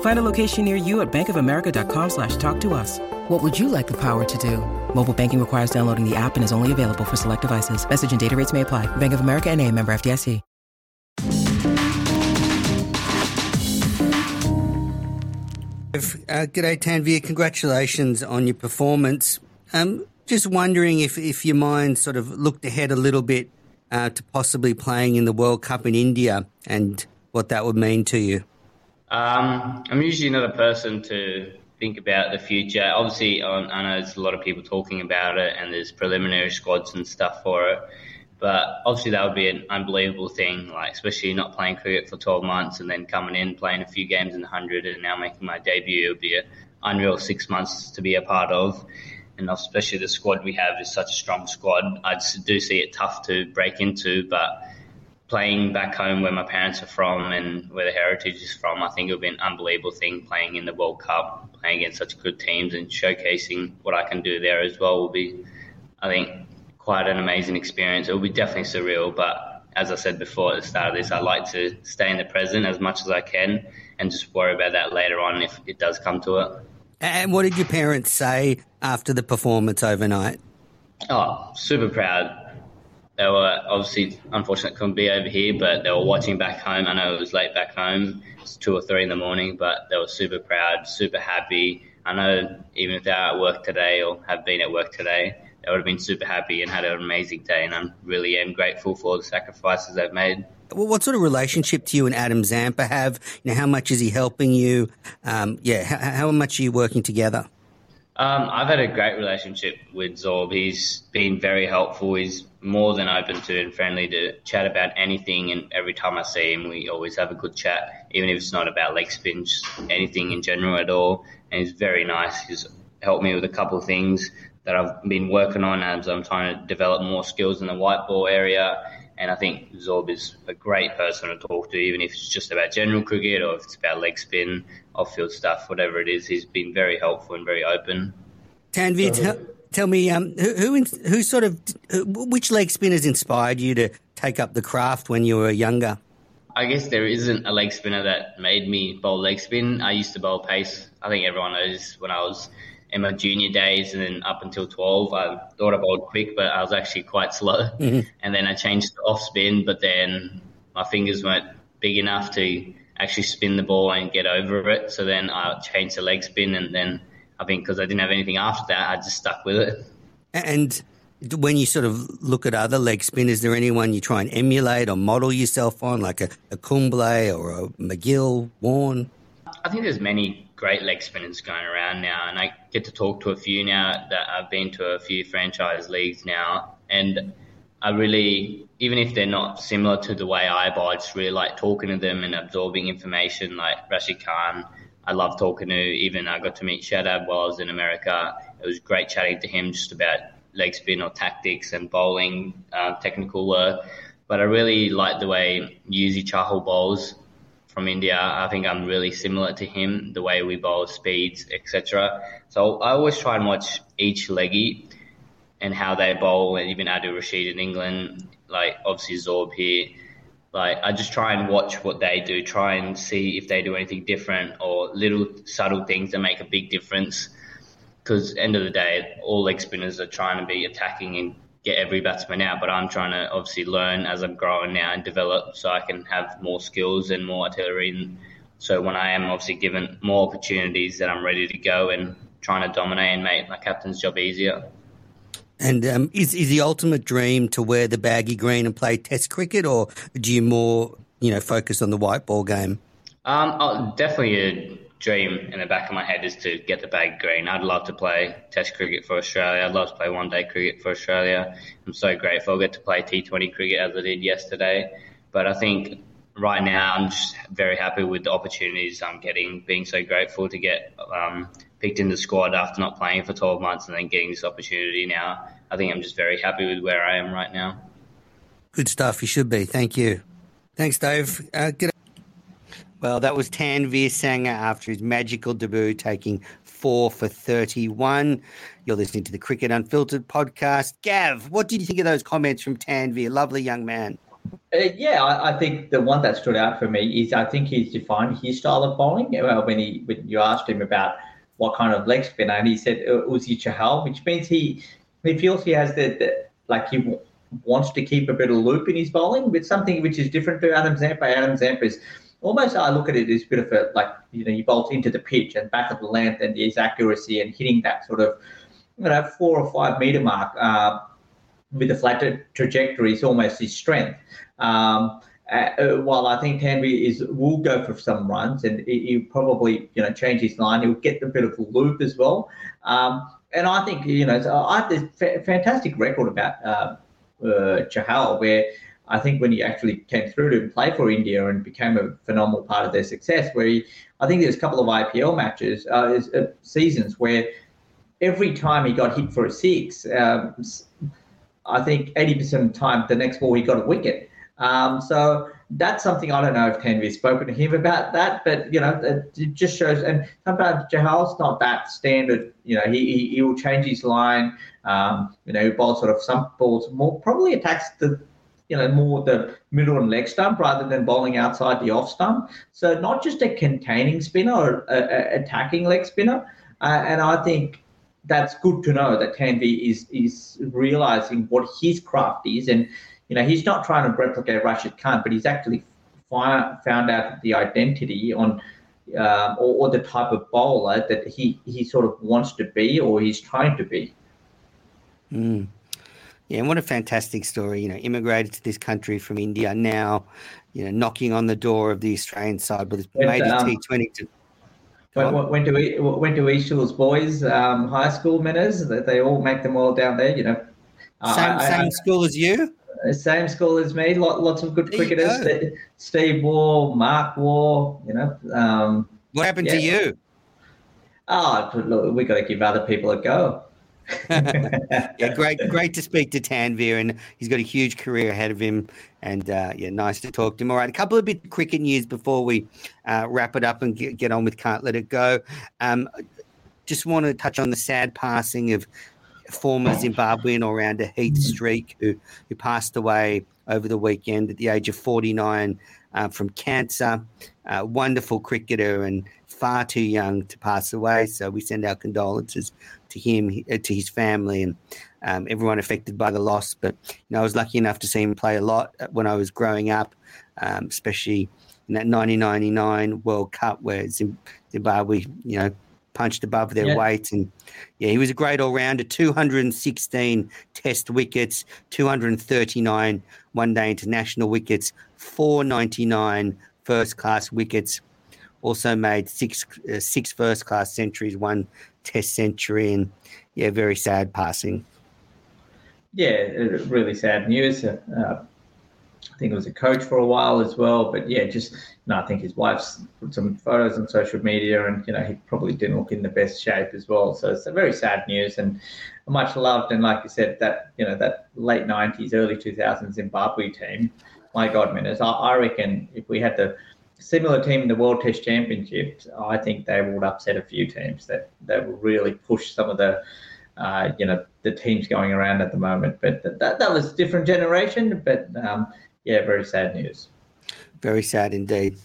Find a location near you at bankofamerica.com slash talk to us. What would you like the power to do? Mobile banking requires downloading the app and is only available for select devices. Message and data rates may apply. Bank of America and a member FDIC. Uh, g'day, Tanveer. Congratulations on your performance. Um, just wondering if, if your mind sort of looked ahead a little bit uh, to possibly playing in the World Cup in India and what that would mean to you. Um, I'm usually not a person to think about the future. Obviously, I know there's a lot of people talking about it, and there's preliminary squads and stuff for it. But obviously, that would be an unbelievable thing, like especially not playing cricket for 12 months and then coming in, playing a few games in the 100 and now making my debut. It would be an unreal six months to be a part of. And especially the squad we have is such a strong squad. I do see it tough to break into, but playing back home where my parents are from and where the heritage is from, I think it would be an unbelievable thing playing in the World Cup, playing against such good teams and showcasing what I can do there as well will be, I think, quite an amazing experience. It will be definitely surreal, but as I said before at the start of this, I like to stay in the present as much as I can and just worry about that later on if it does come to it. And what did your parents say after the performance overnight? Oh, super proud. They were obviously unfortunate couldn't be over here, but they were watching back home. I know it was late back home, it's two or three in the morning, but they were super proud, super happy. I know even if they're at work today or have been at work today, they would have been super happy and had an amazing day. And I really am grateful for the sacrifices they've made. Well, what sort of relationship do you and Adam Zampa have? You know, how much is he helping you? Um, yeah, how, how, much are you working together? Um, I've had a great relationship with Zorb. He's been very helpful. He's more than open to and friendly to chat about anything. And every time I see him, we always have a good chat, even if it's not about leg spins, anything in general at all. And he's very nice. He's helped me with a couple of things that I've been working on as I'm trying to develop more skills in the white ball area. And I think Zorb is a great person to talk to, even if it's just about general cricket or if it's about leg spin, off field stuff, whatever it is. He's been very helpful and very open. Tanveer, tell, me, um, who, who, who sort of, which leg spinners inspired you to take up the craft when you were younger? I guess there isn't a leg spinner that made me bowl leg spin. I used to bowl pace. I think everyone knows when I was in my junior days and then up until 12, I thought I bowled quick, but I was actually quite slow. Mm-hmm. And then I changed to off spin, but then my fingers weren't big enough to actually spin the ball and get over it. So then I changed to leg spin, and then I think because I didn't have anything after that, I just stuck with it. And when you sort of look at other leg spin, is there anyone you try and emulate or model yourself on, like a, a Kumble or a MacGill, Warne? I think there's many great leg spinners going around now, and I get to talk to a few now that I've been to a few franchise leagues now, and I really, even if they're not similar to the way I bowl, I just really like talking to them and absorbing information. Like Rashid Khan, I love talking to. Even I got to meet Shadab while I was in America. It was great chatting to him just about leg spin or tactics and bowling uh, technical work. But I really like the way Yuzi Chahal bowls from India. I think I'm really similar to him, the way we bowl, speeds, etc. So I always try and watch each leggy and how they bowl, and even Adil Rashid in England, like obviously Zorb here. Like I just try and watch what they do, try and see if they do anything different or little subtle things that make a big difference. Because end of the day, all leg spinners are trying to be attacking and get every batsman out, but I'm trying to obviously learn as I'm growing now and develop so I can have more skills and more artillery. And so when I am obviously given more opportunities, that I'm ready to go and trying to dominate and make my captain's job easier. And um, is is the ultimate dream to wear the baggy green and play Test cricket, or do you more you know focus on the white ball game? Um, oh, definitely a dream in the back of my head is to get the bag green. I'd love to play Test cricket for Australia. I'd love to play one day cricket for Australia. I'm so grateful I get to play T20 cricket as I did yesterday. But I think right now I'm just very happy with the opportunities I'm getting. Being so grateful to get um, picked in the squad after not playing for 12 months and then getting this opportunity now. I think I'm just very happy with where I am right now. Good stuff. You should be. Thank you. Thanks, Dave. Uh, good. Well, that was Tanveer Sangha after his magical debut, taking four for 31. You're listening to the Cricket Unfiltered podcast. Gav, what did you think of those comments from Tanveer? Lovely young man. Uh, yeah, I, I, think the one that stood out for me is I think he's defined his style of bowling. Well, when he when you asked him about what kind of leg spinner, and he said uh, Yuzi Chahal, which means he he feels he has the, the like he w- wants to keep a bit of loop in his bowling, but something which is different to Adam Zampa. Adam Zampa is almost I look at it as a bit of a like you know he bowls into the pitch and back of the length and his accuracy and hitting that sort of you know four or five meter mark uh, with a flat trajectory is almost his strength. Um, uh, while I think Tanvi is will go for some runs and he, will probably you know change his line, he'll get a bit of a loop as well. Um, and I think you know I have this fa- fantastic record about uh, uh, Chahal where I think when he actually came through to play for India and became a phenomenal part of their success, where he, I think there's a couple of IPL matches, uh, uh, seasons where every time he got hit for a six, um, I think 80% of the time, the next ball he got a wicket. Um, so that's something I don't know if Tanvi's spoken to him about that, but you know, it just shows. And sometimes Chahal's not that standard. You know, he he, he will change his line. Um, you know, ball sort of some balls more probably attacks the you know more the middle and leg stump rather than bowling outside the off stump. So not just a containing spinner or a, a attacking leg spinner. Uh, and I think that's good to know that Tanvi is is realizing what his craft is and you know, he's not trying to replicate Rashid Khan, but he's actually fi- found out the identity on um, or, or, the type of bowler that he, he sort of wants to be or he's trying to be. Mm. Yeah, and what a fantastic story. You know, immigrated to this country from India now, you know, knocking on the door of the Australian side, but it's made a um, T20 to. Went, went, to went to East Hills Boys um, High School, Menners. They all make them all down there. You know, same I, same I, school as you same school as me. Lots of good there cricketers. Steve Waugh, Mark Waugh. You know. Um, what happened yeah. to you? Oh, look, we got to give other people a go. yeah, great, great to speak to Tanveer, and he's got a huge career ahead of him. And uh, yeah, nice to talk to him. All right, a couple of bit of cricket news before we uh, wrap it up and get, get on with Can't Let It Go. Um, just want to touch on the sad passing of former Zimbabwean all-rounder Heath Streak, who who passed away over the weekend at the age of 49 uh, from cancer. Uh, wonderful cricketer and far too young to pass away. So we send our condolences to him, uh, to his family, and um, everyone affected by the loss. But you know, I was lucky enough to see him play a lot when I was growing up, um, especially in that 1999 World Cup where Zimbabwe, you know, punched above their yeah. weight. And yeah, he was a great all rounder 216 test wickets, 239 one day international wickets, 499 first class wickets. Also made six uh, six first class centuries, one test century, and yeah, very sad passing. Yeah, really sad news. Uh, I think it was a coach for a while as well. But yeah, just you know, I think his wife's put some photos on social media, and you know he probably didn't look in the best shape as well. So it's a very sad news and much loved. And like you said, that you know that late '90s, early 2000s Zimbabwe team. My God, man, I, I reckon if we had the similar team in the World Test Championships, I think they would upset a few teams. That that will really push some of the uh, you know the teams going around at the moment. But that that was a different generation. But um, yeah, very sad news. Very sad indeed.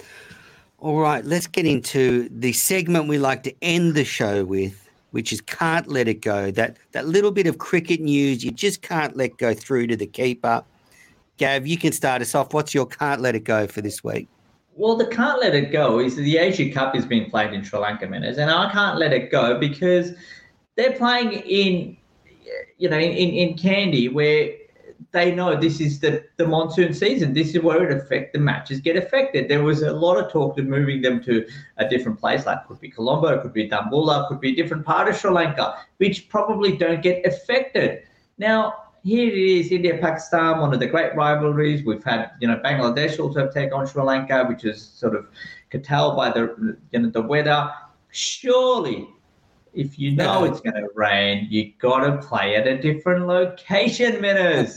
All right, let's get into the segment we like to end the show with, which is can't let it go. That that little bit of cricket news you just can't let go through to the keeper. Gav, you can start us off. What's your can't let it go for this week? Well, the can't let it go is the Asia Cup is being played in Sri Lanka, minutes, and I can't let it go because they're playing in, you know, in, in, in Kandy where they know this is the, the monsoon season. This is where it affect the matches get affected. There was a lot of talk of moving them to a different place, like could be Colombo, could be Dambulla, could be a different part of Sri Lanka, which probably don't get affected. Now, here it is, India Pakistan, one of the great rivalries. We've had, you know, Bangladesh also take on Sri Lanka, which is sort of curtailed by the you know the weather. Surely if you know it's going to rain, you've got to play at a different location, Menners.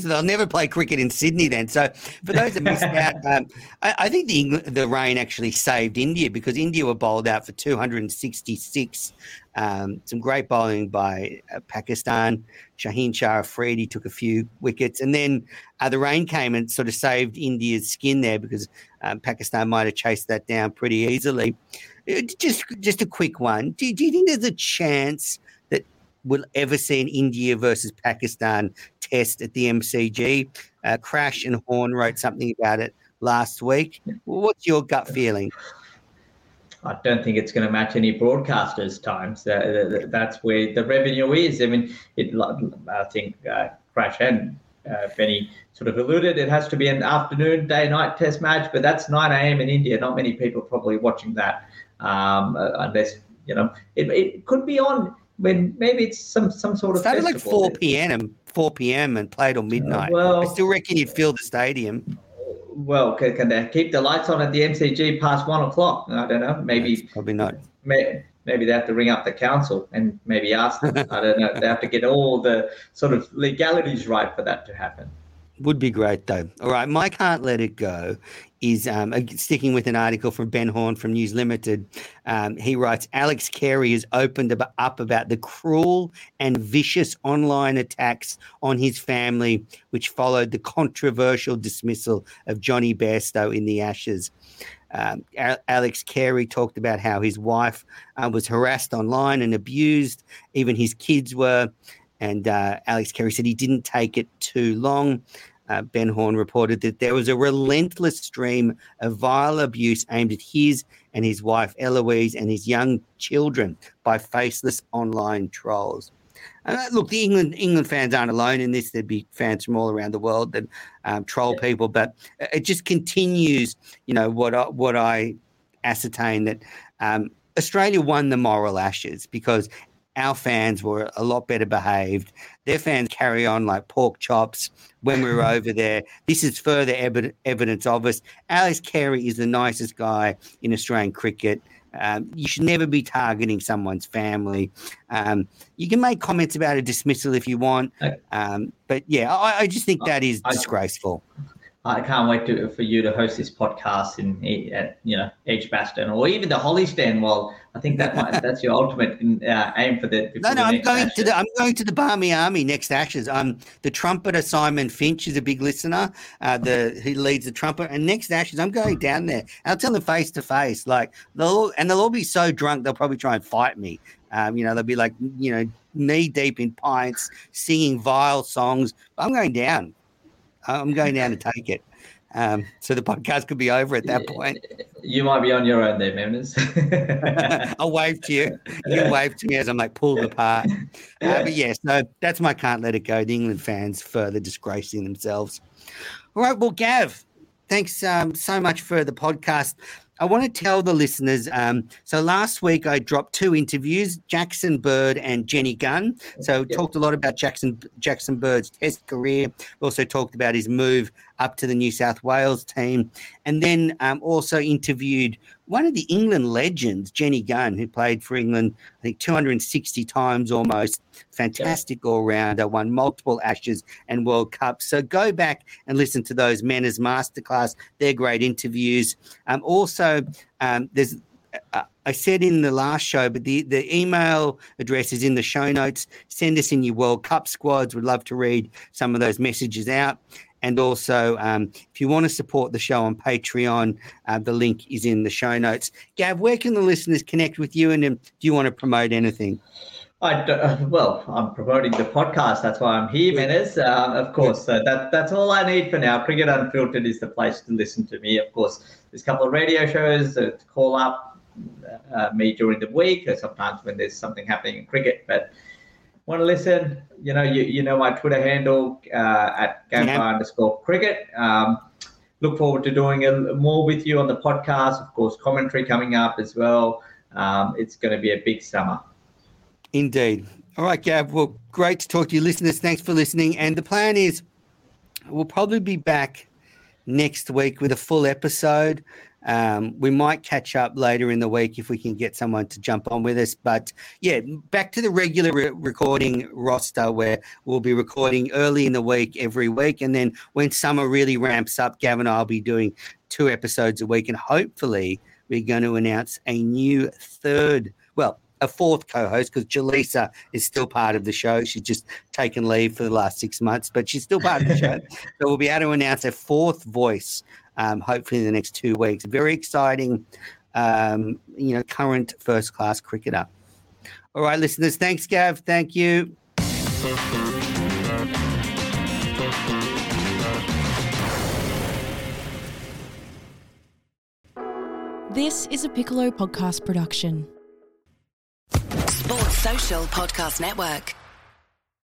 so they'll never play cricket in Sydney then. So for those that missed out, um, I, I, think the the rain actually saved India because India were bowled out for 266 Um, some great bowling by uh, Pakistan. Shaheen Shah Afridi took a few wickets, and then uh, the rain came and sort of saved India's skin there because um, Pakistan might have chased that down pretty easily. Uh, just, just a quick one. Do, do you think there's a chance that we'll ever see an India versus Pakistan test at the MCG? Uh, Crash and Horn wrote something about it last week. What's your gut feeling? I don't think it's going to match any broadcasters' times. That's where the revenue is. I mean, it, I think uh, Crash and uh, Benny sort of alluded, it has to be an afternoon, day, night test match, but that's 9 a.m. in India. Not many people probably watching that, um, uh, unless you know it, it could be on when maybe it's some some sort of started like 4 p.m. and 4 p.m. and played till midnight. well, I still reckon you'd fill the stadium well, can, can, they keep the lights on at the MCG past one o'clock? I don't know. Maybe probably not. May, maybe they have to ring up the council and maybe ask them. I don't know. They have to get all the sort of legalities right for that to happen. Would be great though. All right, Mike can't let it go is um, sticking with an article from Ben Horne from News Limited. Um, he writes Alex Carey has opened up about the cruel and vicious online attacks on his family, which followed the controversial dismissal of Jonny Bairstow in the Ashes. Um, Alex Carey talked about how his wife uh, was harassed online and abused, even his kids were. And uh, Alex Carey said he didn't take it too long. Uh, ben Horne reported that there was a relentless stream of vile abuse aimed at his and his wife Eloise and his young children by faceless online trolls. Uh, look, the England England fans aren't alone in this. There'd be fans from all around the world that um, troll people, but it just continues. You know what? I, what I ascertain that um, Australia won the moral ashes because our fans were a lot better behaved. Their fans carry on like pork chops when we were over there. This is further ev- evidence of us. Alex Carey is the nicest guy in Australian cricket. Um, you should never be targeting someone's family. Um, you can make comments about a dismissal if you want, um, but yeah, I, I, just think that is disgraceful. I can't wait to, for you to host this podcast in at you know Edgbaston or even the Hollies Stand. Well, I think that might, that's your ultimate uh, aim for the. No, no, I'm going to the I'm going to the Barmy Army next Ashes. Um, the trumpeter Simon Finch is a big listener. Uh, the he leads the trumpet, and next Ashes I'm going down there. I'll tell them face to face, like they'll and they'll all be so drunk they'll probably try and fight me. Um, you know, they'll be like you know knee deep in pints, singing vile songs. I'm going down. I'm going down to take it. Um, so the podcast could be over at that point. You might be on your own there, Menners. I'll wave to you. You wave to me as I'm like pulled apart. Uh, but yes, so that's my can't let it go. The England fans further disgracing themselves. All right, well, Gav, thanks um, so much for the podcast. I want to tell the listeners. Um, so last week I dropped two interviews, Jackson Bird and Jenny Gunn. So yep. talked a lot about Jackson Jackson Bird's Test career. Also talked about his move up to the New South Wales team, and then um, also interviewed one of the England legends, Jenny Gunn, who played for England, I think 260 times almost. Fantastic all rounder, won multiple Ashes and World Cups. So go back and listen to those Menners Masterclass. They're great interviews. Um, also, um, there's uh, I said in the last show, but the, the email address is in the show notes. Send us in your World Cup squads. We'd love to read some of those messages out. And also, um, if you want to support the show on Patreon, uh, the link is in the show notes. Gav, where can the listeners connect with you? And um, do you want to promote anything? I uh, well, I'm promoting the podcast. That's why I'm here, Menners. Uh, of course, uh, that that's all I need for now. Cricket Unfiltered is the place to listen to me. Of course, there's a couple of radio shows to call up uh, me during the week, or sometimes when there's something happening in cricket. But want to listen, you know, you, you know my Twitter handle uh, at gamefire yeah. underscore cricket. Um, look forward to doing a, more with you on the podcast. Of course, commentary coming up as well. Um, it's going to be a big summer. Indeed. All right, Gav. Well, great to talk to you, listeners. Thanks for listening. And the plan is we'll probably be back next week with a full episode. Um, we might catch up later in the week if we can get someone to jump on with us. But yeah, back to the regular re- recording roster where we'll be recording early in the week every week. And then when summer really ramps up, Gavin and I will be doing two episodes a week. And hopefully, we're going to announce a new third, well, a fourth co-host because Jaleesa is still part of the show. She's just taken leave for the last six months, but she's still part of the show. so we'll be able to announce a fourth voice, um, hopefully in the next two weeks. Very exciting, um, you know, current first-class cricketer. All right, listeners. Thanks, Gav. Thank you. This is a Piccolo podcast production. Sports Social Podcast Network.